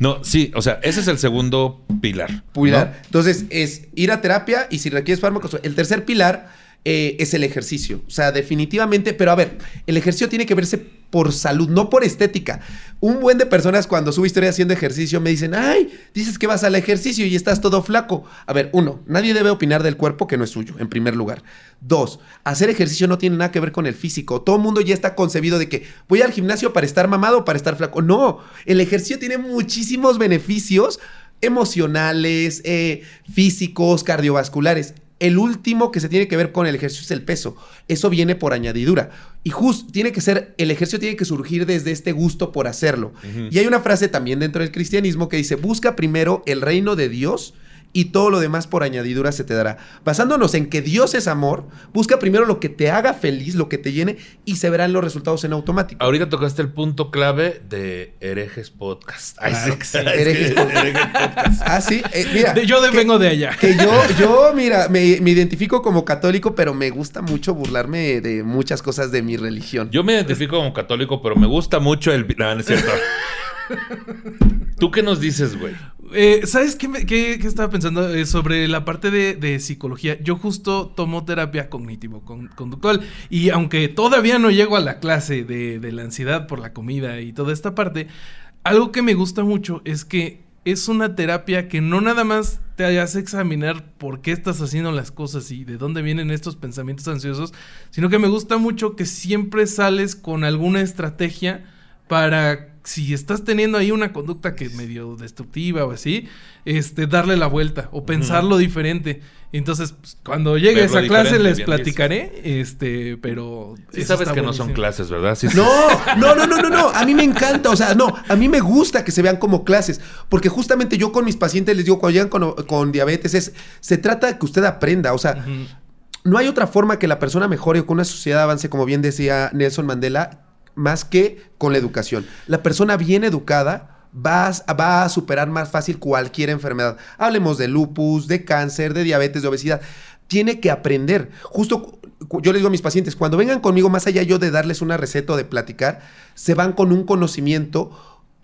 No, sí, o sea, ese es el segundo pilar. Pilar. Entonces, es ir a terapia y si requieres fármacos. El tercer pilar eh, es el ejercicio. O sea, definitivamente, pero a ver, el ejercicio tiene que verse por salud, no por estética. Un buen de personas cuando subo historia haciendo ejercicio me dicen, ay, dices que vas al ejercicio y estás todo flaco. A ver, uno, nadie debe opinar del cuerpo que no es suyo, en primer lugar. Dos, hacer ejercicio no tiene nada que ver con el físico. Todo el mundo ya está concebido de que voy al gimnasio para estar mamado o para estar flaco. No, el ejercicio tiene muchísimos beneficios emocionales, eh, físicos, cardiovasculares. El último que se tiene que ver con el ejercicio es el peso. Eso viene por añadidura. Y justo tiene que ser, el ejercicio tiene que surgir desde este gusto por hacerlo. Y hay una frase también dentro del cristianismo que dice, busca primero el reino de Dios y todo lo demás por añadidura se te dará. Basándonos en que Dios es amor, busca primero lo que te haga feliz, lo que te llene y se verán los resultados en automático. Ahorita tocaste el punto clave de herejes podcast. Ay, Claro sí, sí. Herejes podcast. Ah, sí, eh, mira. De- yo de- que- vengo de allá. Que yo, yo, mira, me, me identifico como católico, pero me gusta mucho burlarme de muchas cosas de mi religión. Yo me identifico como católico, pero me gusta mucho el... No, no es cierto. [laughs] ¿Tú qué nos dices, güey? Eh, ¿Sabes qué, me- estaba pensando Eh, sobre la parte de, de psicología? Yo justo tomo terapia cognitivo-conductual y aunque todavía no llego a la clase de, de la ansiedad por la comida y toda esta parte, algo que me gusta mucho es que es una terapia que no nada más te hace examinar por qué estás haciendo las cosas y de dónde vienen estos pensamientos ansiosos, sino que me gusta mucho que siempre sales con alguna estrategia para si estás teniendo ahí una conducta que medio destructiva o así, este darle la vuelta o pensarlo diferente. Entonces, pues, cuando llegue a Verlo esa clase les platicaré, este, pero Sí sabes que no son clases, ¿verdad? Sí, sí. No, no, no, no, no, no. A mí me encanta. O sea, no, a mí me gusta que se vean como clases. Porque justamente yo con mis pacientes les digo, cuando llegan con, con diabetes, es, se trata de que usted aprenda. O sea, no hay otra forma que la persona mejore o que una sociedad avance, como bien decía Nelson Mandela, más que con la educación. La persona bien educada va a, va a superar más fácil cualquier enfermedad. Hablemos de lupus, de cáncer, de diabetes, de obesidad. Tiene que aprender. Justo yo les digo a mis pacientes, cuando vengan conmigo, más allá yo de darles una receta o de platicar, se van con un conocimiento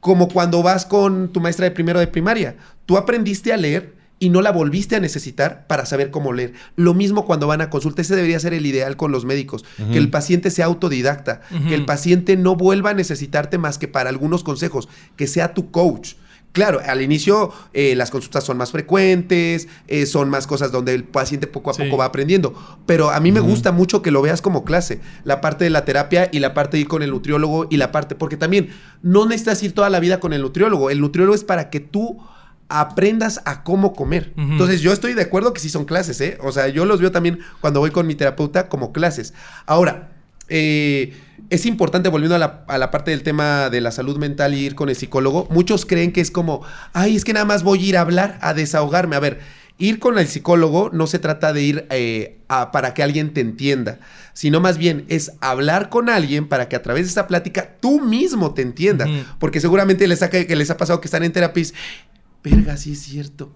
como cuando vas con tu maestra de primero de primaria. Tú aprendiste a leer y no la volviste a necesitar para saber cómo leer. Lo mismo cuando van a consulta. Ese debería ser el ideal con los médicos. Que el paciente sea autodidacta. Que el paciente no vuelva a necesitarte más que para algunos consejos. Que sea tu coach. Claro, al inicio eh, las consultas son más frecuentes, eh, son más cosas donde el paciente poco a Sí. poco va aprendiendo. Pero a mí me gusta mucho que lo veas como clase. La parte de la terapia y la parte de ir con el nutriólogo y la parte, porque también no necesitas ir toda la vida con el nutriólogo. El nutriólogo es para que tú aprendas a cómo comer. Entonces yo estoy de acuerdo que sí son clases, ¿eh? O sea, yo los veo también cuando voy con mi terapeuta como clases. Ahora, eh, es importante, volviendo a la, a la parte del tema de la salud mental y ir con el psicólogo, muchos creen que es como, ay, es que nada más voy a ir a hablar, a desahogarme. A ver, ir con el psicólogo no se trata de ir eh, a- para que alguien te entienda, sino más bien es hablar con alguien para que a través de esa plática tú mismo te entiendas. Ujú. Porque seguramente les ha, que les ha pasado que están en terapia verga, sí es cierto.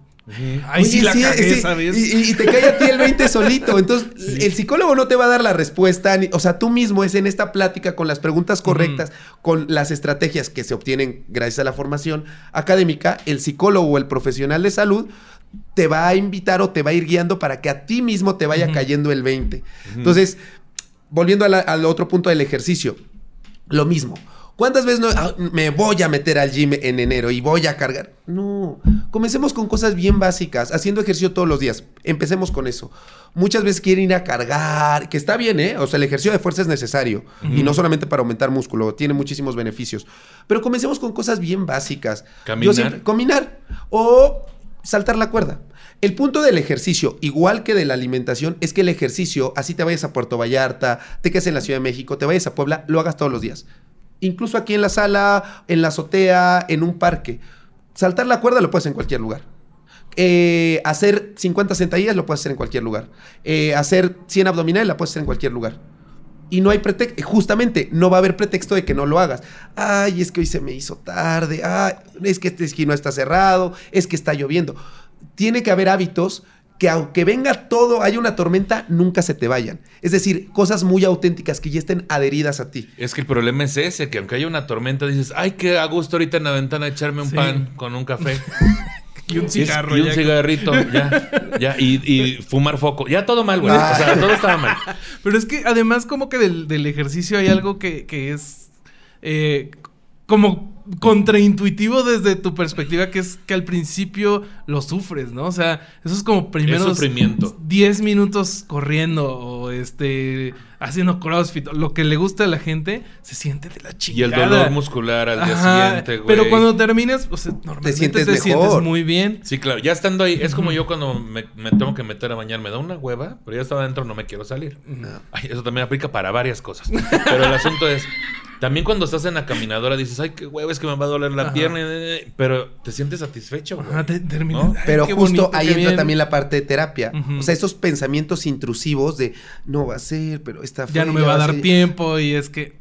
Ay, sí, la sí, cagué, sí, ¿sabes? Y, te cae a ti el 20 solito. Entonces, [laughs] el psicólogo no te va a dar la respuesta. ni- o sea, tú mismo es en esta plática con las preguntas correctas, con las estrategias que se obtienen gracias a la formación académica, el psicólogo o el profesional de salud te va a invitar o te va a ir guiando para que a ti mismo te vaya cayendo el 20. Entonces, volviendo la- al otro punto del ejercicio, lo mismo. ¿Cuántas veces no, ah, me voy a meter al gym en enero y voy a cargar? No, comencemos con cosas bien básicas, haciendo ejercicio todos los días. Empecemos con eso. Muchas veces quieren ir a cargar, que está bien, ¿eh? O sea, el ejercicio de fuerza es necesario y no solamente para aumentar músculo, tiene muchísimos beneficios. Pero comencemos con cosas bien básicas. Yo Caminar. siempre- caminar o saltar la cuerda. El punto del ejercicio, igual que de la alimentación, es que el ejercicio, así te vayas a Puerto Vallarta, te quedes en la Ciudad de México, te vayas a Puebla, lo hagas todos los días. Incluso aquí en la sala, en la azotea, en un parque. Saltar la cuerda lo puedes en cualquier lugar. Eh, hacer 50 sentadillas lo puedes hacer en cualquier lugar. Eh, hacer 100 abdominales la puedes hacer en cualquier lugar. Y no hay pretexto, justamente, no va a haber pretexto de que no lo hagas. Ay, es que hoy se me hizo tarde. Ay, es que este esquino está cerrado. Es que está lloviendo. Tiene que haber hábitos que aunque venga todo, haya una tormenta, nunca se te vayan. Es decir, cosas muy auténticas que ya estén adheridas a ti. Es que el problema es ese, que aunque haya una tormenta, dices, ay, qué a gusto ahorita en la ventana echarme un Sí. pan con un café. [laughs] Y un Y es- cigarro. Y un ya. cigarrito, ya, ya, y, y fumar foco. Ya todo mal, güey. Ah. O sea, todo estaba mal. [laughs] Pero es que además como que del, del ejercicio hay algo que, que es eh, como contraintuitivo desde tu perspectiva, que es que al principio lo sufres, ¿no? O sea, eso es como primeros sufrimiento. 10 minutos corriendo o este haciendo crossfit, o lo que le gusta a la gente, se siente de la Y chingada. el dolor muscular al día Ajá, siguiente, güey. Pero cuando terminas, o sea, normalmente te sientes mejor. muy bien. Sí, claro. Ya estando ahí, es como yo cuando me, me tengo que meter a bañar, me da una hueva, pero ya estaba adentro, no me quiero salir. Ay, eso también aplica para varias cosas. Pero el asunto es, también cuando estás en la caminadora dices, ay, qué hueva, es que me va a doler la Ajá. pierna, pero te sientes satisfecho, güey. Ajá, te- terminas. ¿No? ay, Pero justo bonito, ahí entra bien. también la parte de terapia. O sea, esos pensamientos intrusivos de no va a ser, pero está Ya no me va a dar ser". tiempo y es que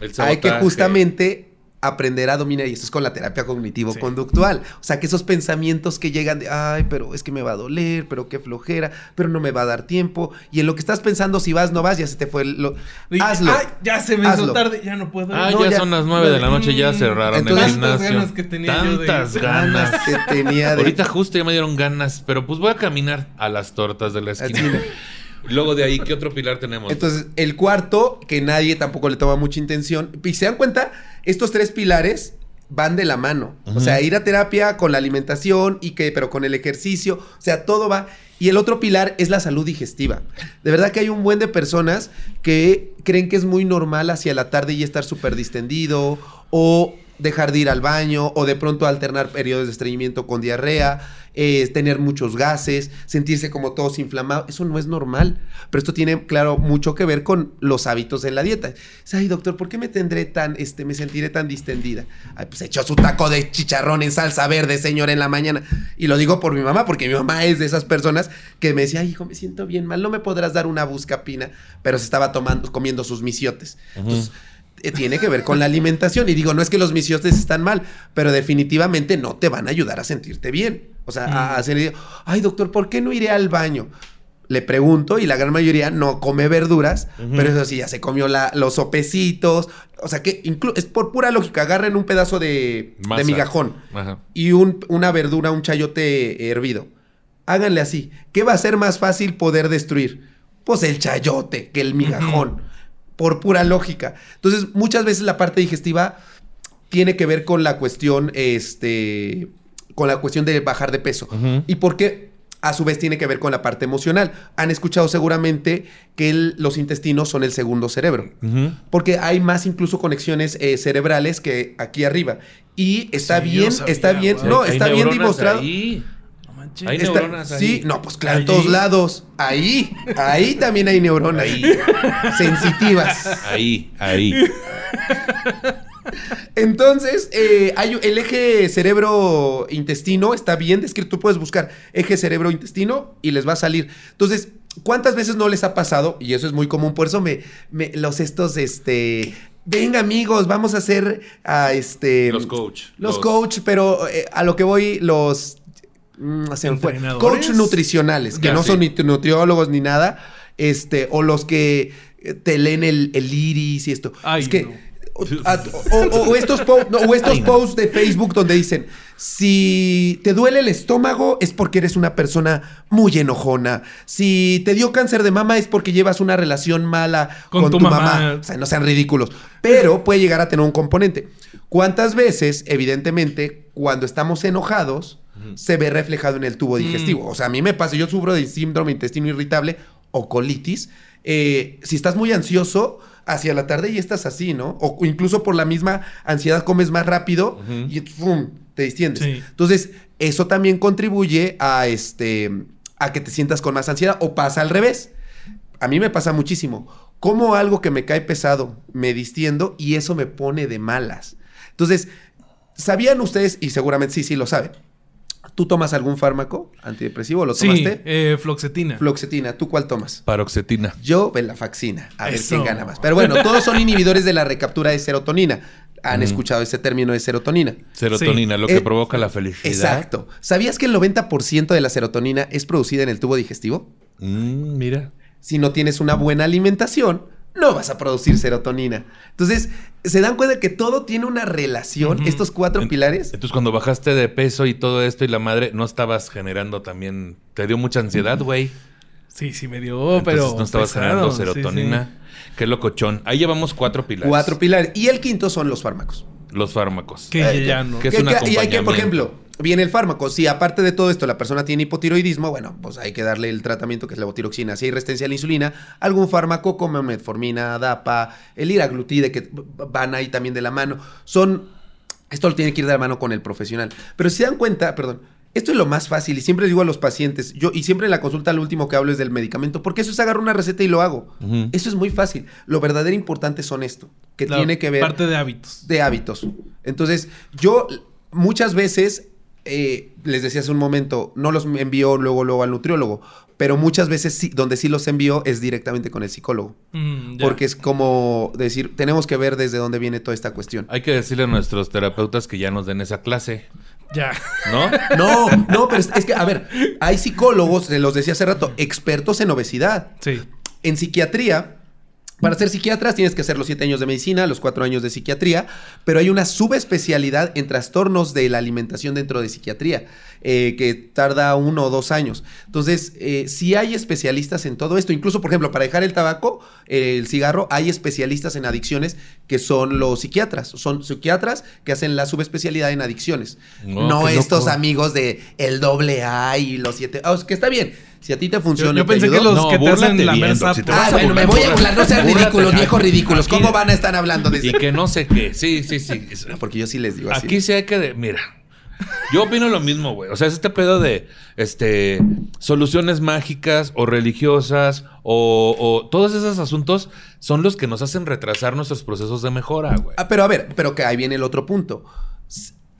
El Hay que justamente aprender a dominar, y esto es con la terapia cognitivo-conductual. O sea, que esos pensamientos que llegan de, ay, pero es que me va a doler, pero qué flojera, pero no me va a dar tiempo. Y en lo que estás pensando, si vas, no vas, ya se te fue. el- Lo... y- Hazlo. ay, ya se me hizo Hazlo. tarde, ya no puedo. Ah, No, ya, ya- son las nueve de la noche, ya cerraron entonces- el Tantas gimnasio. ganas que tenía yo de- Tantas ganas. que tenía de... Ahorita justo ya me dieron ganas, pero pues voy a caminar a las tortas de la esquina. Luego de ahí, ¿qué otro pilar tenemos? Entonces, el cuarto, que nadie tampoco le toma mucha intención. Y se dan cuenta, estos tres pilares van de la mano. O sea, ir a terapia con la alimentación y que, pero con el ejercicio. O sea, todo va. Y el otro pilar es la salud digestiva. De verdad que hay un buen de personas que creen que es muy normal hacia la tarde y estar súper distendido o dejar de ir al baño o de pronto alternar periodos de estreñimiento con diarrea, eh, tener muchos gases, sentirse como todos inflamados. Eso no es normal. Pero esto tiene, claro, mucho que ver con los hábitos en la dieta. Dice, Ay, doctor, ¿por qué me tendré tan, este, me sentiré tan distendida? Ay, pues echó su taco de chicharrón en salsa verde, señor, en la mañana. Y lo digo por mi mamá, porque mi mamá es de esas personas que me decía, Ay, hijo, me siento bien mal, no me podrás dar una buscapina, pero se estaba tomando, comiendo sus misiotes. Entonces, tiene que ver con la alimentación. Y digo, no es que los misiotes están mal, pero definitivamente no te van a ayudar a sentirte bien. O sea, a hacer, ay doctor, ¿por qué no iré al baño? Le pregunto y la gran mayoría no come verduras, pero eso sí, ya se comió la- los sopecitos. O sea que es por pura lógica, agarren un pedazo de, de migajón y un- una verdura, un chayote hervido. Háganle así. ¿Qué va a ser más fácil poder destruir? Pues el chayote que el migajón. Por pura lógica. Entonces, muchas veces la parte digestiva tiene que ver con la cuestión, este, con la cuestión de bajar de peso. ¿Y por qué? A su vez tiene que ver con la parte emocional. Han escuchado seguramente que el- los intestinos son el segundo cerebro. Porque hay más incluso conexiones eh, cerebrales que aquí arriba. Y está Sí, bien, sabía, está bien, no, está bien demostrado. ahí. Manches. Hay Está- neuronas ahí. Sí, no, pues claro, en Allí. todos lados. Ahí, ahí también hay neuronas. Ahí. [laughs] Sensitivas. Ahí, ahí. Entonces, eh, hay el eje cerebro-intestino está bien descrito. Tú puedes buscar eje cerebro-intestino y les va a salir. Entonces, ¿cuántas veces no les ha pasado? Y eso es muy común. Por eso me, me- los estos, este. Venga, amigos, vamos a hacer a este. Los coach. Los, coach, pero eh, a lo que voy, los. Mm, se me fue. ¿Entrenadores? Coach nutricionales, que Ya, no sí. son ni nutriólogos ni nada, este, o los que eh, te leen el, el iris y esto. Ay, es que. no. O, a- o- o- o estos, po- no, o estos posts de Facebook donde dicen, si te duele el estómago es porque eres una persona muy enojona. Si te dio cáncer de mama es porque llevas una relación mala Con con, tu tu, mamá. mamá. O sea, no sean ridículos. Pero puede llegar a tener un componente. ¿Cuántas veces, evidentemente, cuando estamos enojados, se ve reflejado en el tubo digestivo? O sea, a mí me pasa, yo sufro de síndrome intestino irritable o colitis. Eh, si estás muy ansioso, hacia la tarde y estás así, ¿no? O incluso por la misma ansiedad comes más rápido y ¡fum! te distiendes. Sí. Entonces, eso también contribuye a este a que te sientas con más ansiedad o pasa al revés. A mí me pasa muchísimo. Como algo que me cae pesado, me distiendo y eso me pone de malas. Entonces, ¿sabían ustedes? Y seguramente sí, sí lo saben. ¿Tú tomas algún fármaco antidepresivo? ¿Lo Sí, tomaste? eh, floxetina. Floxetina. ¿Tú cuál tomas? Paroxetina. Yo, Venlafaxina. A ver Eso. quién gana más. Pero bueno, todos son inhibidores de la recaptura de serotonina. Han escuchado ese término de serotonina. Serotonina, lo que Eh, provoca la felicidad. Exacto. ¿Sabías que el 90% de la serotonina es producida en el tubo digestivo? Mm, mira. si no tienes una buena alimentación, no vas a producir serotonina. Entonces, ¿se dan cuenta que todo tiene una relación? Estos cuatro En- pilares. Entonces, cuando bajaste de peso y todo esto y la madre, ¿no estabas generando también... ¿Te dio mucha ansiedad, güey? Sí, sí me dio, Entonces, pero. no estabas pesado, generando sí, serotonina. Qué locochón. Ahí llevamos cuatro pilares. Cuatro pilares. Y el quinto son los fármacos. Los fármacos. sí. Que Eh, ya no. que- Es Que- un que- y hay que, por ejemplo, viene el fármaco. Si aparte de todo esto la persona tiene hipotiroidismo, bueno, pues hay que darle el tratamiento que es la levotiroxina. Si hay resistencia a la insulina, algún fármaco como metformina, DAPA, el iraglutide, que van ahí también de la mano. Son. Esto lo tiene que ir de la mano con el profesional. Pero si se dan cuenta, perdón. Esto es lo más fácil y siempre digo a los pacientes, yo y siempre en la consulta lo último que hablo es del medicamento, porque eso es agarrar una receta y lo hago. Eso es muy fácil. Lo verdadero importante son esto, que tiene que ver Parte de hábitos. de hábitos. Entonces, yo muchas veces, eh, les decía hace un momento, no los envío luego, luego al nutriólogo, pero muchas veces sí, donde sí los envío es directamente con el psicólogo. Mm. Porque es como decir, tenemos que ver desde dónde viene toda esta cuestión. Hay que decirle a nuestros terapeutas que ya nos den esa clase, Ya. ¿no? [laughs] No, no, pero es, es que, a ver, hay psicólogos, se los decía hace rato, expertos en obesidad. Sí. En psiquiatría, para ser psiquiatras tienes que hacer los siete años de medicina, los cuatro años de psiquiatría, pero hay una subespecialidad en trastornos de la alimentación dentro de psiquiatría, eh, que tarda uno o dos años. Entonces, eh, sí hay especialistas en todo esto. Incluso, por ejemplo, para dejar el tabaco, eh, el cigarro, hay especialistas en adicciones que son los psiquiatras. Son psiquiatras que hacen la subespecialidad en adicciones. No, estos loco. amigos de el doble A y los siete. Ah, que está bien. Si a ti te Yo, funciona. yo y te pensé que los No, que te hacen la si te Ah, bueno, me voy a burlar, no sean ridículos, viejos ridículos. ¿Cómo van a estar hablando de Y eso? que no sé qué. Sí, sí, sí. Porque yo sí les digo así. Aquí sí hay que... de- Mira, yo opino lo mismo, güey. O sea, es este pedo de este soluciones mágicas o religiosas o, o todos esos asuntos son los que nos hacen retrasar nuestros procesos de mejora, güey. Ah, pero a ver, pero que ahí viene el otro punto.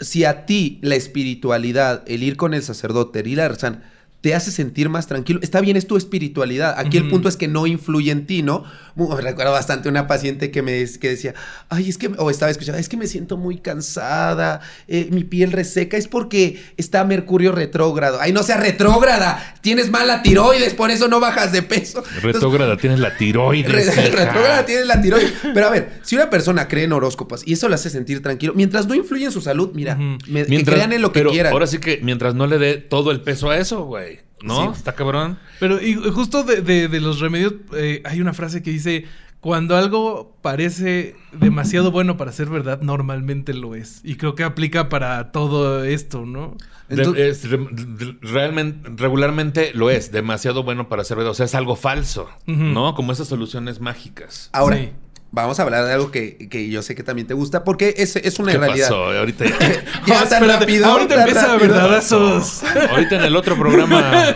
Si a ti la espiritualidad, el ir con el sacerdote, el ir a rezar, te hace sentir más tranquilo, está bien, es tu espiritualidad. Aquí el punto es que no influye en ti, ¿no? Mu- [laughs] Recuerdo bastante una paciente que me que decía, ay, es que, o estaba escuchando, es que me siento muy cansada, eh, mi piel reseca, es porque está Mercurio retrógrado. Ay, no sea retrógrada, tienes mala tiroides, por eso no bajas de peso. Retrógrada, tienes la tiroides. Re- retrógrada tiene la tiroides. Pero a ver, si una persona cree en horóscopos y eso le hace sentir tranquilo, mientras no influye en su salud, mira, me- que Mientras- crean en lo que pero quieran. Ahora sí que mientras no le dé todo el peso a eso, güey. ¿No? Sí. Está cabrón. Pero y justo de, de- de los remedios, eh, hay una frase que dice: Cuando algo parece demasiado bueno para ser verdad, normalmente lo es. Y creo que aplica para todo esto, ¿no? Re- es re- re- realmente, regularmente lo es, demasiado bueno para ser verdad. O sea, es algo falso. ¿no? Como esas soluciones mágicas. Ahora, Sí. Vamos a hablar de algo que, que yo sé que también te gusta, porque es, es una ¿Qué realidad. pasó? Ahorita, [laughs] Ya Ah, tan espérate, rápido. ahorita tan empieza rápido. verdadazos. ahorita en el otro programa.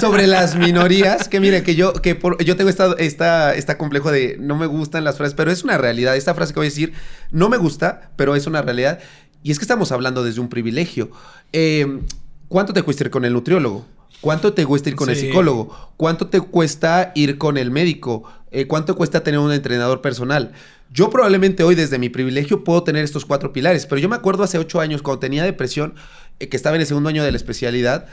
Sobre las minorías, que mire, que yo, que por- yo tengo esta, esta, esta complejo de no me gustan las frases, pero es una realidad. Esta frase que voy a decir no me gusta, pero es una realidad. Y es que estamos hablando desde un privilegio. Eh, ¿Cuánto te cuesta ir con el nutriólogo? ¿Cuánto te cuesta ir con el Sí. psicólogo? ¿Cuánto te cuesta ir con el médico? Eh, ¿Cuánto cuesta tener un entrenador personal? Yo probablemente hoy desde mi privilegio puedo tener estos cuatro pilares, pero yo me acuerdo hace ocho años cuando tenía depresión, eh, que estaba en el segundo año de la especialidad,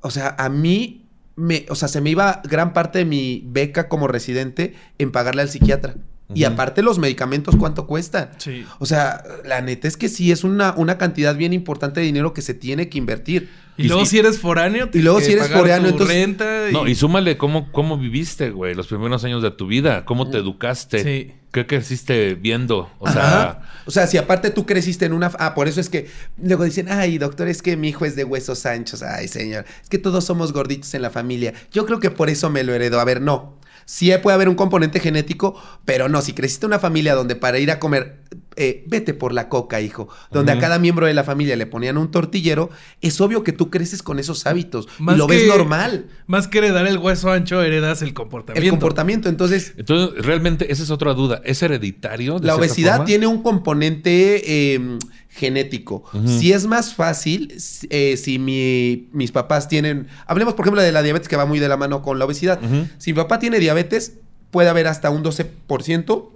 o sea, a mí, me, o sea, se me iba gran parte de mi beca como residente en pagarle al psiquiatra. Y aparte los medicamentos, ¿cuánto cuestan? Sí. O sea, la neta es que sí, es una, una cantidad bien importante de dinero que se tiene que invertir. Y, Y luego si- eres foráneo, tienes luego si eres pagar foráneo, tu entonces- renta No, y súmale cómo, cómo viviste, güey, los primeros años de tu vida, cómo te educaste, Sí. qué creciste viendo, o Ajá. sea, O sea, si aparte tú creciste en una... Ah, por eso es que luego dicen, ay, doctor, es que mi hijo es de huesos anchos. Ay, señor, es que todos somos gorditos en la familia. Yo creo que por eso me lo heredó. A ver, no. Sí puede haber un componente genético, pero no, si creciste en una familia donde para ir a comer, eh, vete por la coca, hijo, donde a cada miembro de la familia le ponían un tortillero, es obvio que tú creces con esos hábitos Más y lo ves normal, Más que heredar el hueso ancho, heredas el comportamiento. el comportamiento. Entonces, entonces realmente esa es otra duda, ¿es hereditario? de La obesidad forma? tiene un componente eh, genético. Si es más fácil, eh, si mi- mis papás tienen... Hablemos, por ejemplo, de la diabetes que va muy de la mano con la obesidad. Si mi papá tiene diabetes, puede haber hasta un 12%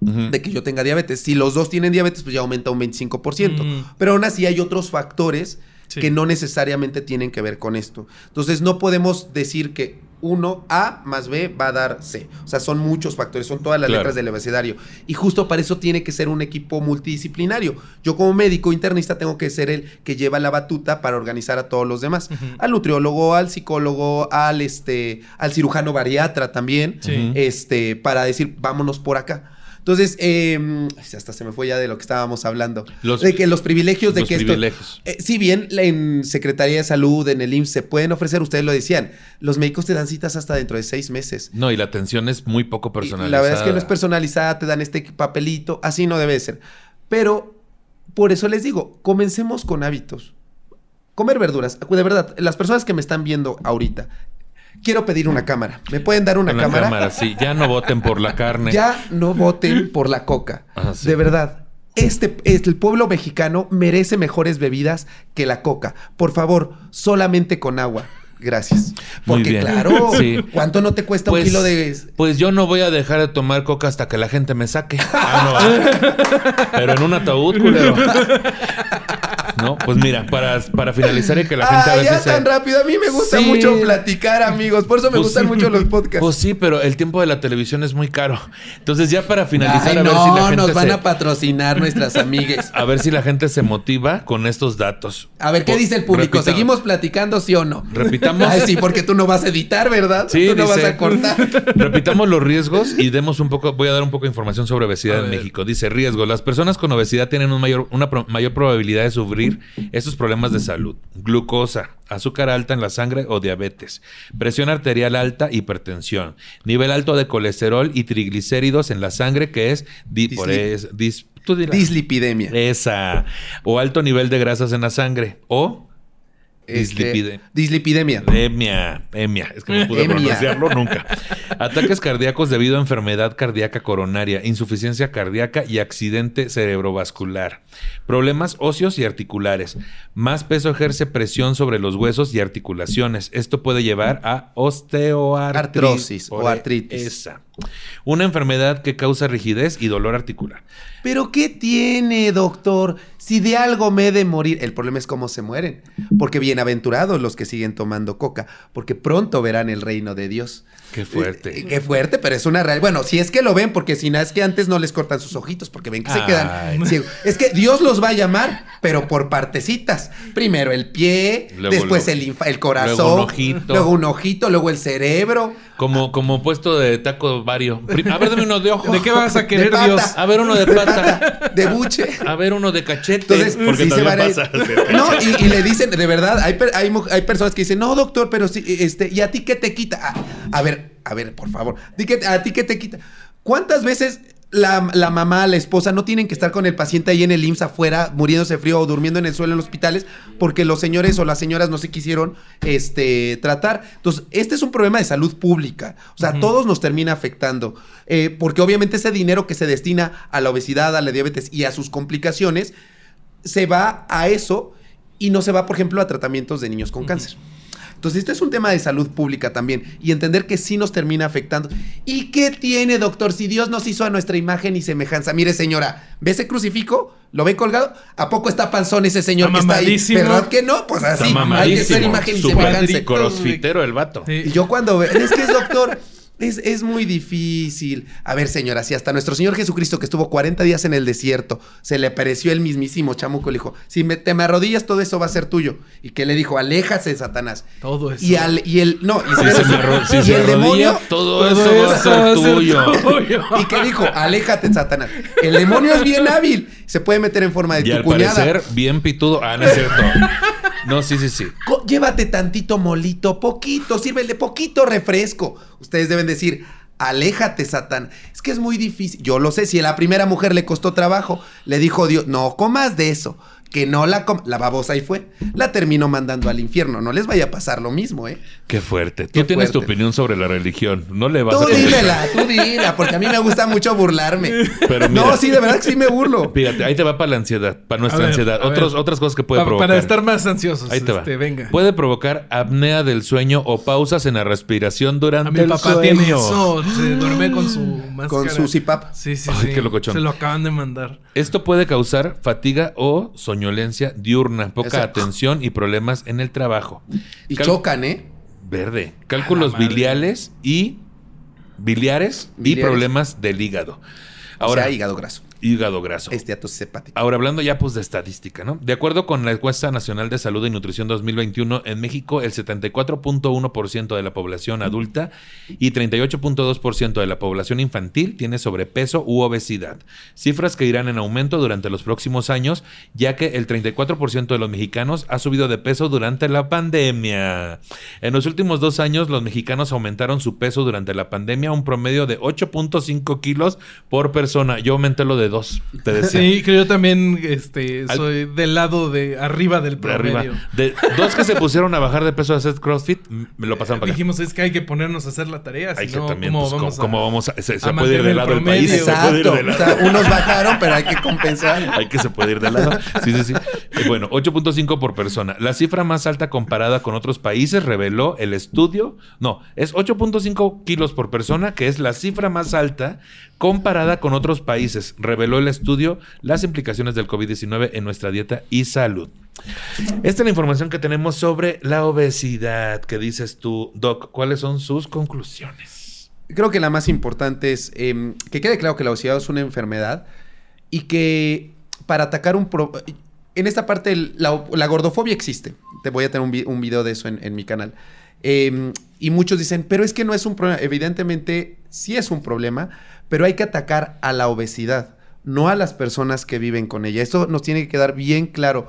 Ujú. de que yo tenga diabetes. Si los dos tienen diabetes, pues ya aumenta un 25%. Mm. Pero aún así hay otros factores Sí. que no necesariamente tienen que ver con esto. Entonces no podemos decir que uno A más B va a dar C. O sea, son muchos factores, son todas las Claro. letras del abecedario. Y justo para eso tiene que ser un equipo multidisciplinario. Yo como médico internista tengo que ser el que lleva la batuta para organizar a todos los demás. Al nutriólogo, al psicólogo, al este, al cirujano bariatra también. Sí. Este, para decir, vámonos por acá. Entonces, eh, hasta se me fue ya de lo que estábamos hablando. Los- de que los privilegios de los que esto- privilegios. eh, si bien en Secretaría de Salud, en el IMSS, se pueden ofrecer, ustedes lo decían, los médicos te dan citas hasta dentro de seis meses. No, y la atención es muy poco Y personalizada. la verdad es que no es personalizada, te dan este papelito, así no debe ser. Pero por eso les digo, comencemos con hábitos. Comer verduras, de verdad, las personas que me están viendo ahorita, quiero pedir una cámara. ¿Me pueden dar una En la cámara? cámara, sí, ya no voten por la carne. Ya no voten por la coca. Ah, sí. De verdad. Este, este- el pueblo mexicano merece mejores bebidas que la coca. Por favor, solamente con agua. Gracias. Muy Porque bien. claro, Sí. ¿cuánto no te cuesta un kilo de Pues yo no voy a dejar de tomar coca hasta que la gente me saque. Ah, no. [laughs] Pero en un ataúd, culero. No, pues mira, para, para finalizar y que la gente Ah, a veces ya se- tan rápido. A mí me gusta Sí. mucho platicar, amigos. Por eso me Pues gustan sí. mucho los podcasts. Pues sí, pero el tiempo de la televisión es muy caro. Entonces ya para finalizar Ay, a ver no, si la gente nos van se, a patrocinar nuestras amigues. [laughs] a ver si la gente se motiva con estos datos. A ver, ¿qué dice el público? ¿Seguimos platicando, sí o no? Repitamos. Ay, sí, porque tú no vas a editar, ¿verdad? Sí, tú no dice- vas a cortar. [laughs] Repitamos los riesgos y demos un poco, voy a dar un poco de información sobre obesidad A en ver. México. Dice riesgo, las personas con obesidad tienen un mayor, una pro- mayor probabilidad de sufrir estos problemas de salud. Glucosa, azúcar alta en la sangre o diabetes, presión arterial alta, hipertensión, nivel alto de colesterol y triglicéridos en la sangre que es, di- por Disli- es- dis- tú dila. Dislipidemia. Esa. O alto nivel de grasas en la sangre. O Este, dislipide- dislipidemia. Emia, emia, es que no pude Emia. pronunciarlo [laughs] nunca. Ataques cardíacos debido a enfermedad cardíaca coronaria, insuficiencia cardíaca y accidente cerebrovascular. Problemas óseos y articulares. Más peso ejerce presión sobre los huesos y articulaciones. Esto puede llevar a osteoartritis. Artrosis o artritis. Esa. Una enfermedad que causa rigidez y dolor articular. ¿Pero qué tiene, doctor? Si de algo me he de morir. El problema es cómo se mueren. Porque bienaventurados los que siguen tomando coca. Porque pronto verán el reino de Dios. Qué fuerte. Eh, qué fuerte, pero es una real. Bueno, si es que lo ven, porque si no es que antes no les cortan sus ojitos, porque ven que se quedan ciegos. Es que Dios los va a llamar, pero por partecitas. Primero el pie, Luego después lo- el, infa- el corazón, luego un ojito. luego un ojito, luego el cerebro. Como, como puesto de taco vario. A ver, dame uno de ojo. ¿De qué vas a De querer, pata. Dios? A ver, uno de pata. de buche. A ver, uno de cachete. Entonces, porque sí se también van a pasa. No, y, y le dicen, de verdad, hay, hay, hay personas que dicen, no, doctor, pero sí, este, ¿y a ti qué te quita? Ah, a ver, a ver, por favor, que- ¿a ti qué te quita? ¿Cuántas veces la, la mamá, la esposa, no tienen que estar con el paciente ahí en el IMSS afuera, muriéndose de frío o durmiendo en el suelo en los hospitales, porque los señores o las señoras no se quisieron este, tratar? Entonces, este es un problema de salud pública. O sea, a todos nos termina afectando. Eh, porque obviamente ese dinero que se destina a la obesidad, a la diabetes y a sus complicaciones, se va a eso y no se va, por ejemplo, a tratamientos de niños con cáncer. Entonces, esto es un tema de salud pública también y entender que sí nos termina afectando. ¿Y qué tiene, doctor? Si Dios nos hizo a nuestra imagen y semejanza. Mire, señora, ¿ve ese crucifijo? ¿Lo ve colgado? ¿A poco está panzón ese señor Está que está ahí? ¿Verdad que no? Pues así, Está hay que ser imagen y semejanza. crossfitero el vato. Sí. Y yo cuando veo, es que es doctor, es, es muy difícil. A ver, señora, si hasta nuestro Señor Jesucristo, que estuvo 40 días en el desierto, se le apareció el mismísimo chamuco, le dijo, si me, te me arrodillas, todo eso va a ser tuyo. Y que le dijo, aléjase, Satanás. Todo eso. Y, al, y el, no, y, Si pero- se, me arro- si y se el arrodilla, demonio, todo, Todo eso va a ser tuyo. tuyo. [laughs] y que dijo, aléjate, Satanás. El demonio es bien hábil, se puede meter en forma de Y tu al cuñada. parecer, bien pitudo. Ah, no es cierto. No, sí, sí, sí. Llévate tantito molito, poquito, sírvele poquito refresco. Ustedes deben decir, aléjate, Satán. Es que es muy difícil. Yo lo sé, si a la primera mujer le costó trabajo, le dijo Dios, no comas de eso. Que no la com La babosa ahí fue. La terminó mandando al infierno. No les vaya a pasar lo mismo, ¿eh? Qué fuerte. Tú Qué tienes tu opinión sobre la religión. No le vas Tú a contestar. dímela, [laughs] tú dímela, porque a mí me gusta mucho burlarme. Pero mira. no, sí, de verdad que sí me burlo. Fíjate, ahí te va para la ansiedad, para nuestra ver, ansiedad. Otros, otras cosas que puede Pa- provocar. para estar más ansiosos. Ahí te va. este, venga. Puede provocar apnea del sueño o pausas en la respiración durante A mi el papá sueño. tiene eso. Se duerme con su máscara. Con su CPAP. Sí, sí, Ay, sí. qué locochón. Se lo acaban de mandar. Esto puede causar fatiga o soñolencia diurna, poca atención y problemas en el trabajo. Y Cal- chocan, ¿eh? Verde. Cálculos biliares y biliares, y problemas del hígado. Ahora, Ahora, hígado graso. Hígado graso. Esteatosis hepática. Ahora, hablando ya pues de estadística, ¿no? De acuerdo con la encuesta nacional de salud y nutrición 2021, en México el 74.1% de la población adulta y 38.2% de la población infantil tiene sobrepeso u obesidad. Cifras que irán en aumento durante los próximos años, ya que el 34% de los mexicanos ha subido de peso durante la pandemia. En los últimos dos años, los mexicanos aumentaron su peso durante la pandemia a un promedio de 8.5 kilos por persona. Yo aumenté lo de dos, te decía. Sí, que yo también este, Al- soy del lado de arriba del de promedio. arriba. De dos que se pusieron a bajar de peso a hacer CrossFit, me lo pasaron para acá. Dijimos, es que hay que ponernos a hacer la tarea. Hay Si que no, también, ¿cómo pues, ¿cómo, vamos a- cómo vamos a... Se, se a puede ir de mantener lado el el país. promedio? Se puede ir Exacto. de O lado. sea, unos bajaron, pero hay que compensar. Hay que se puede ir de lado. Sí, sí, sí. Y Bueno, 8.5 por persona. La cifra más alta comparada con otros países reveló el estudio. No, es 8.5 kilos por persona, que es la cifra más alta comparada con otros países. Reveló el estudio las implicaciones del COVID-19 en nuestra dieta y salud. Esta es la información que tenemos sobre la obesidad. ¿Qué dices tú, Doc? ¿Cuáles son sus conclusiones? Creo que la más importante es em, que quede claro que la obesidad es una enfermedad y que para atacar un... pro- en esta parte la, gordofobia existe. Te voy a tener un, vi- un video de eso en, en mi canal. Em, y muchos dicen, pero es que no es un problema. Evidentemente sí es un problema, pero hay que atacar a la obesidad, no a las personas que viven con ella. Eso nos tiene que quedar bien claro.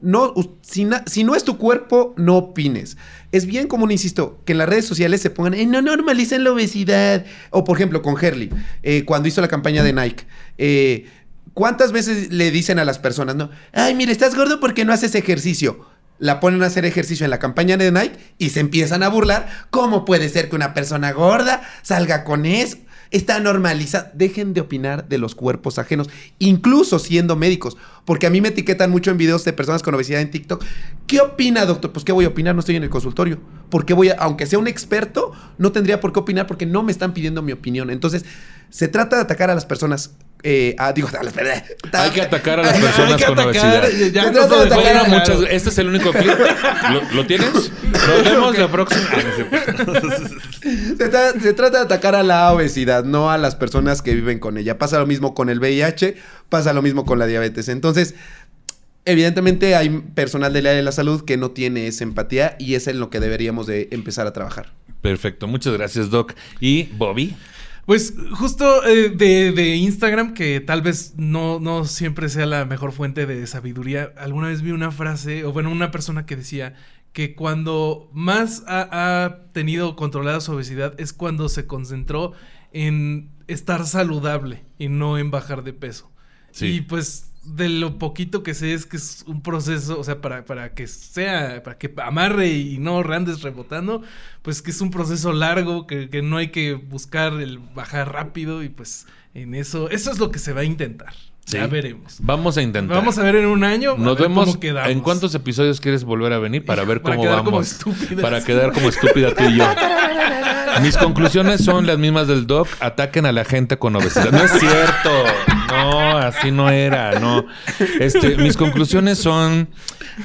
No, si, no es tu cuerpo, no opines. Es bien común, insisto, que en las redes sociales se pongan, "Eh, no normalicen la obesidad. O por ejemplo, con Herley, eh, cuando hizo la campaña de Nike. eh, ¿Cuántas veces le dicen a las personas, no? Ay, mire, estás gordo porque no haces ejercicio. La ponen a hacer ejercicio en la campaña de Nike y se empiezan a burlar. ¿Cómo puede ser que una persona gorda salga con eso? Está normalizado. Dejen de opinar de los cuerpos ajenos, incluso siendo médicos. Porque a mí me etiquetan mucho en videos de personas con obesidad en TikTok. ¿Qué opina, doctor? Pues, ¿qué voy a opinar? No estoy en el consultorio. ¿Por qué voy a, aunque sea un experto, no tendría por qué opinar porque no me están pidiendo mi opinión? Entonces, se trata de atacar a las personas. Eh, a- digo, Hay que atacar a las Hay personas que con obesidad. ya trata lo de dejó atacar. Muchas, este es el único clip. ¿Lo, lo tienes? Nos vemos la próxima. [laughs] Ah, no tra- se trata de atacar a la obesidad, no a las personas que viven con ella. Pasa lo mismo con el VIH, pasa lo mismo con la diabetes. Entonces, evidentemente hay personal del área de la salud que no tiene esa empatía y es en lo que deberíamos de empezar a trabajar. Perfecto, muchas gracias, Doc. Y Bobby. Pues justo eh, de, de Instagram, que tal vez no, no siempre sea la mejor fuente de sabiduría, alguna vez vi una frase, o bueno, una persona que decía que cuando más ha, ha tenido controlada su obesidad es cuando se concentró en estar saludable y no en bajar de peso. Sí. Y pues de lo poquito que sé es que es un proceso, o sea, para, para que sea, para que amarre y no andes rebotando, pues que es un proceso largo, que, que no hay que buscar el bajar rápido y pues en eso, eso es lo que se va a intentar. Sí. Ya veremos. Vamos a intentar. Vamos a ver en un año. Nos vemos. cómo quedamos. ¿En cuántos episodios quieres volver a venir para ver Para cómo como vamos? estúpidas. Para quedar como estúpida tú y yo. Mis conclusiones son las mismas del doc. Ataquen a la gente con obesidad. No es cierto. No, así no era. No. Este, mis conclusiones son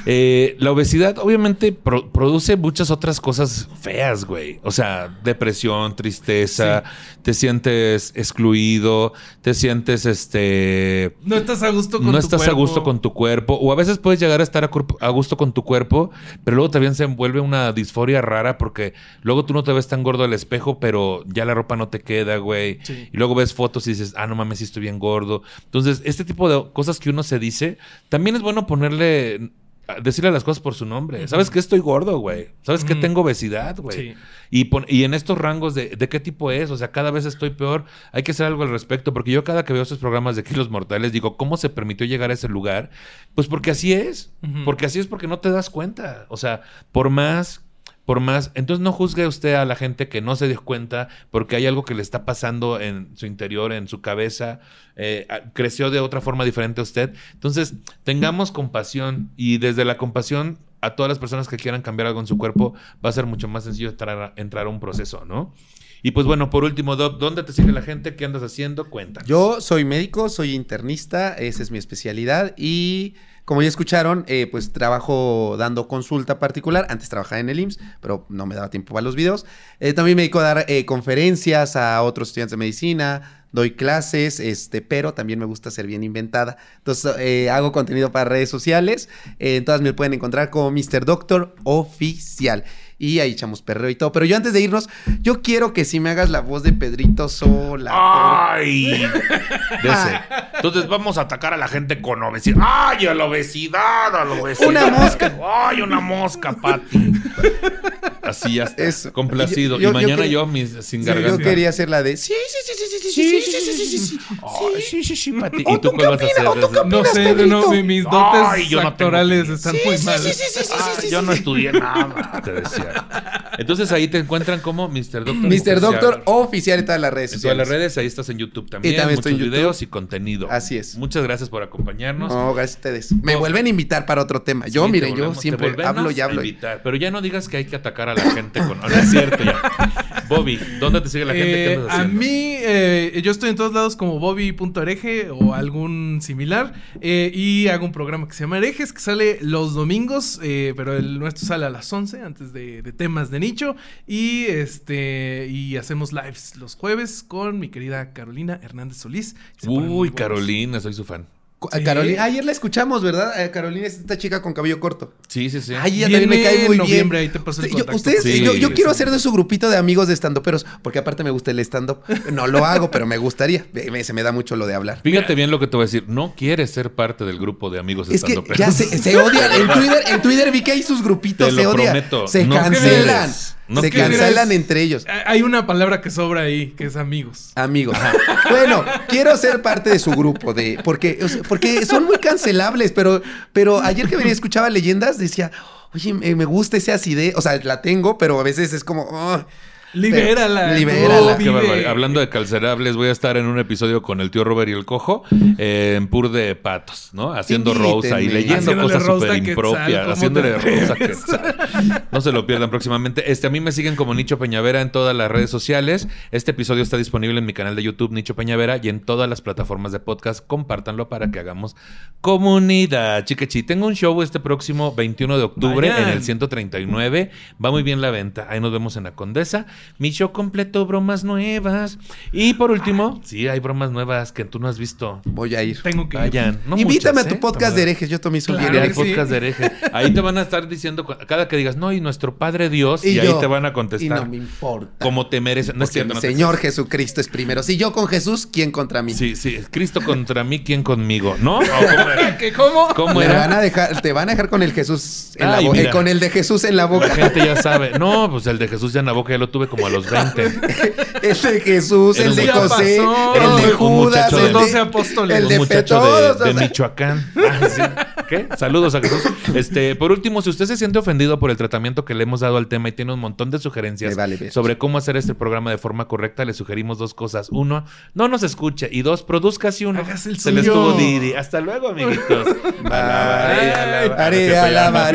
eh, la obesidad. Obviamente pro- produce muchas otras cosas feas, güey. O sea, depresión, tristeza. Te sientes excluido. Te sientes este No estás a gusto con no tu estás a gusto con tu cuerpo. O a veces puedes llegar a estar a, gusto con tu cuerpo, pero luego también se envuelve una disforia rara porque luego tú no te ves tan gordo al espejo, pero ya la ropa no te queda, güey. Sí. Y luego ves fotos y dices, ah, no mames, sí estoy bien gordo. Entonces, este tipo de cosas que uno se dice, también es bueno ponerle... Decirle las cosas por su nombre. ¿Sabes que estoy gordo, güey? ¿Sabes que tengo obesidad, güey? Sí. Y, pon- y en estos rangos de, de qué tipo es, o sea, cada vez estoy peor, hay que hacer algo al respecto, porque yo cada que veo esos programas de Kilos Mortales digo, ¿cómo se permitió llegar a ese lugar? Pues porque así es, porque así es porque no te das cuenta, o sea, por más, por más, entonces no juzgue usted a la gente que no se dio cuenta porque hay algo que le está pasando en su interior, en su cabeza, eh, creció de otra forma diferente a usted, entonces tengamos compasión y desde la compasión a todas las personas que quieran cambiar algo en su cuerpo, va a ser mucho más sencillo entrar a, entrar a un proceso, ¿no? Y pues bueno, por último, Doc, ¿dónde te sigue la gente? ¿Qué andas haciendo? Cuéntanos. Yo soy médico, soy internista, esa es mi especialidad y como ya escucharon, eh, pues trabajo dando consulta particular. Antes trabajaba en el IMSS, pero no me daba tiempo para los videos. Eh, también me dedico a dar eh, conferencias a otros estudiantes de medicina, doy clases, este, pero también me gusta ser bien inventada. Entonces hago contenido para redes sociales. En todas me pueden encontrar como Mr. Doctor Oficial. Y ahí echamos perreo y todo. Pero yo antes de irnos, yo quiero que si me hagas la voz de Pedrito Sola. ¡Ay! [laughs] Entonces vamos a atacar a la gente con obesidad. ¡Ay, a la obesidad! ¡A la obesidad! Una mosca. ¡Ay, una mosca, Pati! Así ya está. Eso. Complacido. Yo- yo- y mañana yo yo, quería- mis, sin Sí, garganta. yo quería hacer la de sí, sí, sí, sí, sí, sí, sí, sí, sí, sí, sí. Sí, sí, Pati. ¿Y tú qué vas a hacer? No sé, no, mis dotes actorales están muy mal. Sí, sí, sí, sí, sí, Yo no estudié nada, te decía. Entonces ahí te encuentran como Mr. Doctor Mr. Doctor oficial en todas las redes sociales. En todas las redes, ahí estás en YouTube también. Y también muchos videos y contenido. Así es. Muchas gracias por acompañarnos. No, gracias a ustedes. Me vuelven a invitar para otro tema. Yo, mire, yo siempre hablo y hablo. Pero ya no digas que hay que atacar a la gente con... No es cierto ya. Bobby, ¿dónde te sigue la gente? ¿Qué eh, a mí eh, yo estoy en todos lados como Bobby.hereje o algún similar. eh, y hago un programa que se llama Herejes, que sale los domingos, eh, pero el nuestro sale a las 11 antes de, de temas de nicho. Y este y hacemos lives los jueves con mi querida Carolina Hernández Solís. Uy. Carolina, soy su fan. A Sí. Carolina, ayer la escuchamos, ¿verdad? Eh, Carolina es esta chica con cabello corto. Sí, sí, sí. Ay, ella también me cae muy en noviembre, bien. ahí te paso el contacto. ustedes, Sí, yo, yo sí. quiero ser de su grupito de amigos de estandoperos, porque aparte me gusta el stand-up. No lo hago, pero me gustaría. Me- Se me da mucho lo de hablar. Fíjate bien lo que te voy a decir. No quieres ser parte del grupo de amigos Es que estandoperos. ya se, [laughs] se odian. En Twitter, en Twitter vi que hay sus grupitos, Te se lo odian. prometo, Se no cancelan. quieres. No se cancelan entre ellos. Hay una palabra que sobra ahí, que es amigos. Amigos. Bueno, quiero ser parte de su grupo, de, porque, o sea, porque son muy cancelables, pero, pero ayer que venía escuchaba leyendas, decía, oye, me, gusta esa acidez, o sea, la tengo, pero a veces es como. Libérala. libérala. Qué. Hablando de calcerables, voy a estar en un episodio con el tío Robert y el cojo eh, en Pur de Patos, ¿no? Haciendo rosa y leyendo Haciéndole cosas súper impropias. ¿cómo Haciéndole rosa? Quetzal. No se lo pierdan próximamente. Este, a mí me siguen como Nicho Peñavera en todas las redes sociales. Este episodio está disponible en mi canal de YouTube, Nicho Peñavera, y en todas las plataformas de podcast. Compártanlo para que hagamos comunidad. Chiquechi, tengo un show este próximo 21 de octubre Vayan. en el 139. Va muy bien la venta. Ahí nos vemos en la Condesa. Mi show completo, bromas nuevas. Y por último, sí, hay bromas nuevas que tú no has visto. Voy a ir. Tengo que ir. No Invítame muchas, a tu ¿eh? podcast de herejes, yo también soy Claro bien sí. podcast de hereje. Ahí te van a estar diciendo, cada que digas, no, y nuestro Padre Dios, y, Y ahí te van a Y contestar no me importa. como te merecen. No es cierto, no te- Señor Jesucristo es primero. Si yo con Jesús, ¿quién contra mí? Sí, sí, Cristo contra mí, ¿quién conmigo? ¿No? ¿O cómo era? [laughs] ¿Qué, ¿Cómo? ¿Cómo Me era? van a dejar, te van a dejar con el Jesús en Ay, la boca. mira. con el de Jesús en la La boca. gente ya sabe. No, pues el de Jesús ya en la boca ya lo tuve como a los 20. [laughs] El de Jesús, el un de José, pasó. el de Judas, el de- Los doce apóstoles. el Un de muchacho de, Michoacán. Ah, sí. ¿Qué? Saludos a Jesús. Este, por último, si usted se siente ofendido por el tratamiento que le hemos dado al tema y tiene un montón de sugerencias vale sobre cómo hacer este programa de forma correcta, le sugerimos dos cosas. Uno, no nos escuche. Y dos, produzca así uno. Hagas el Se le suyo. estuvo Didi. Hasta luego, amiguitos.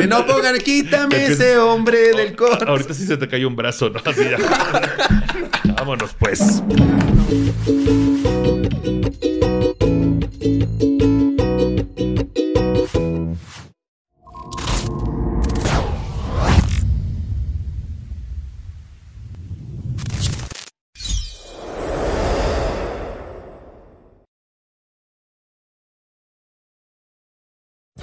No pongan, quítame ese hombre del coro. Ahorita sí se te cayó un brazo, ¿no? Así ya. [laughs] Vámonos, pues.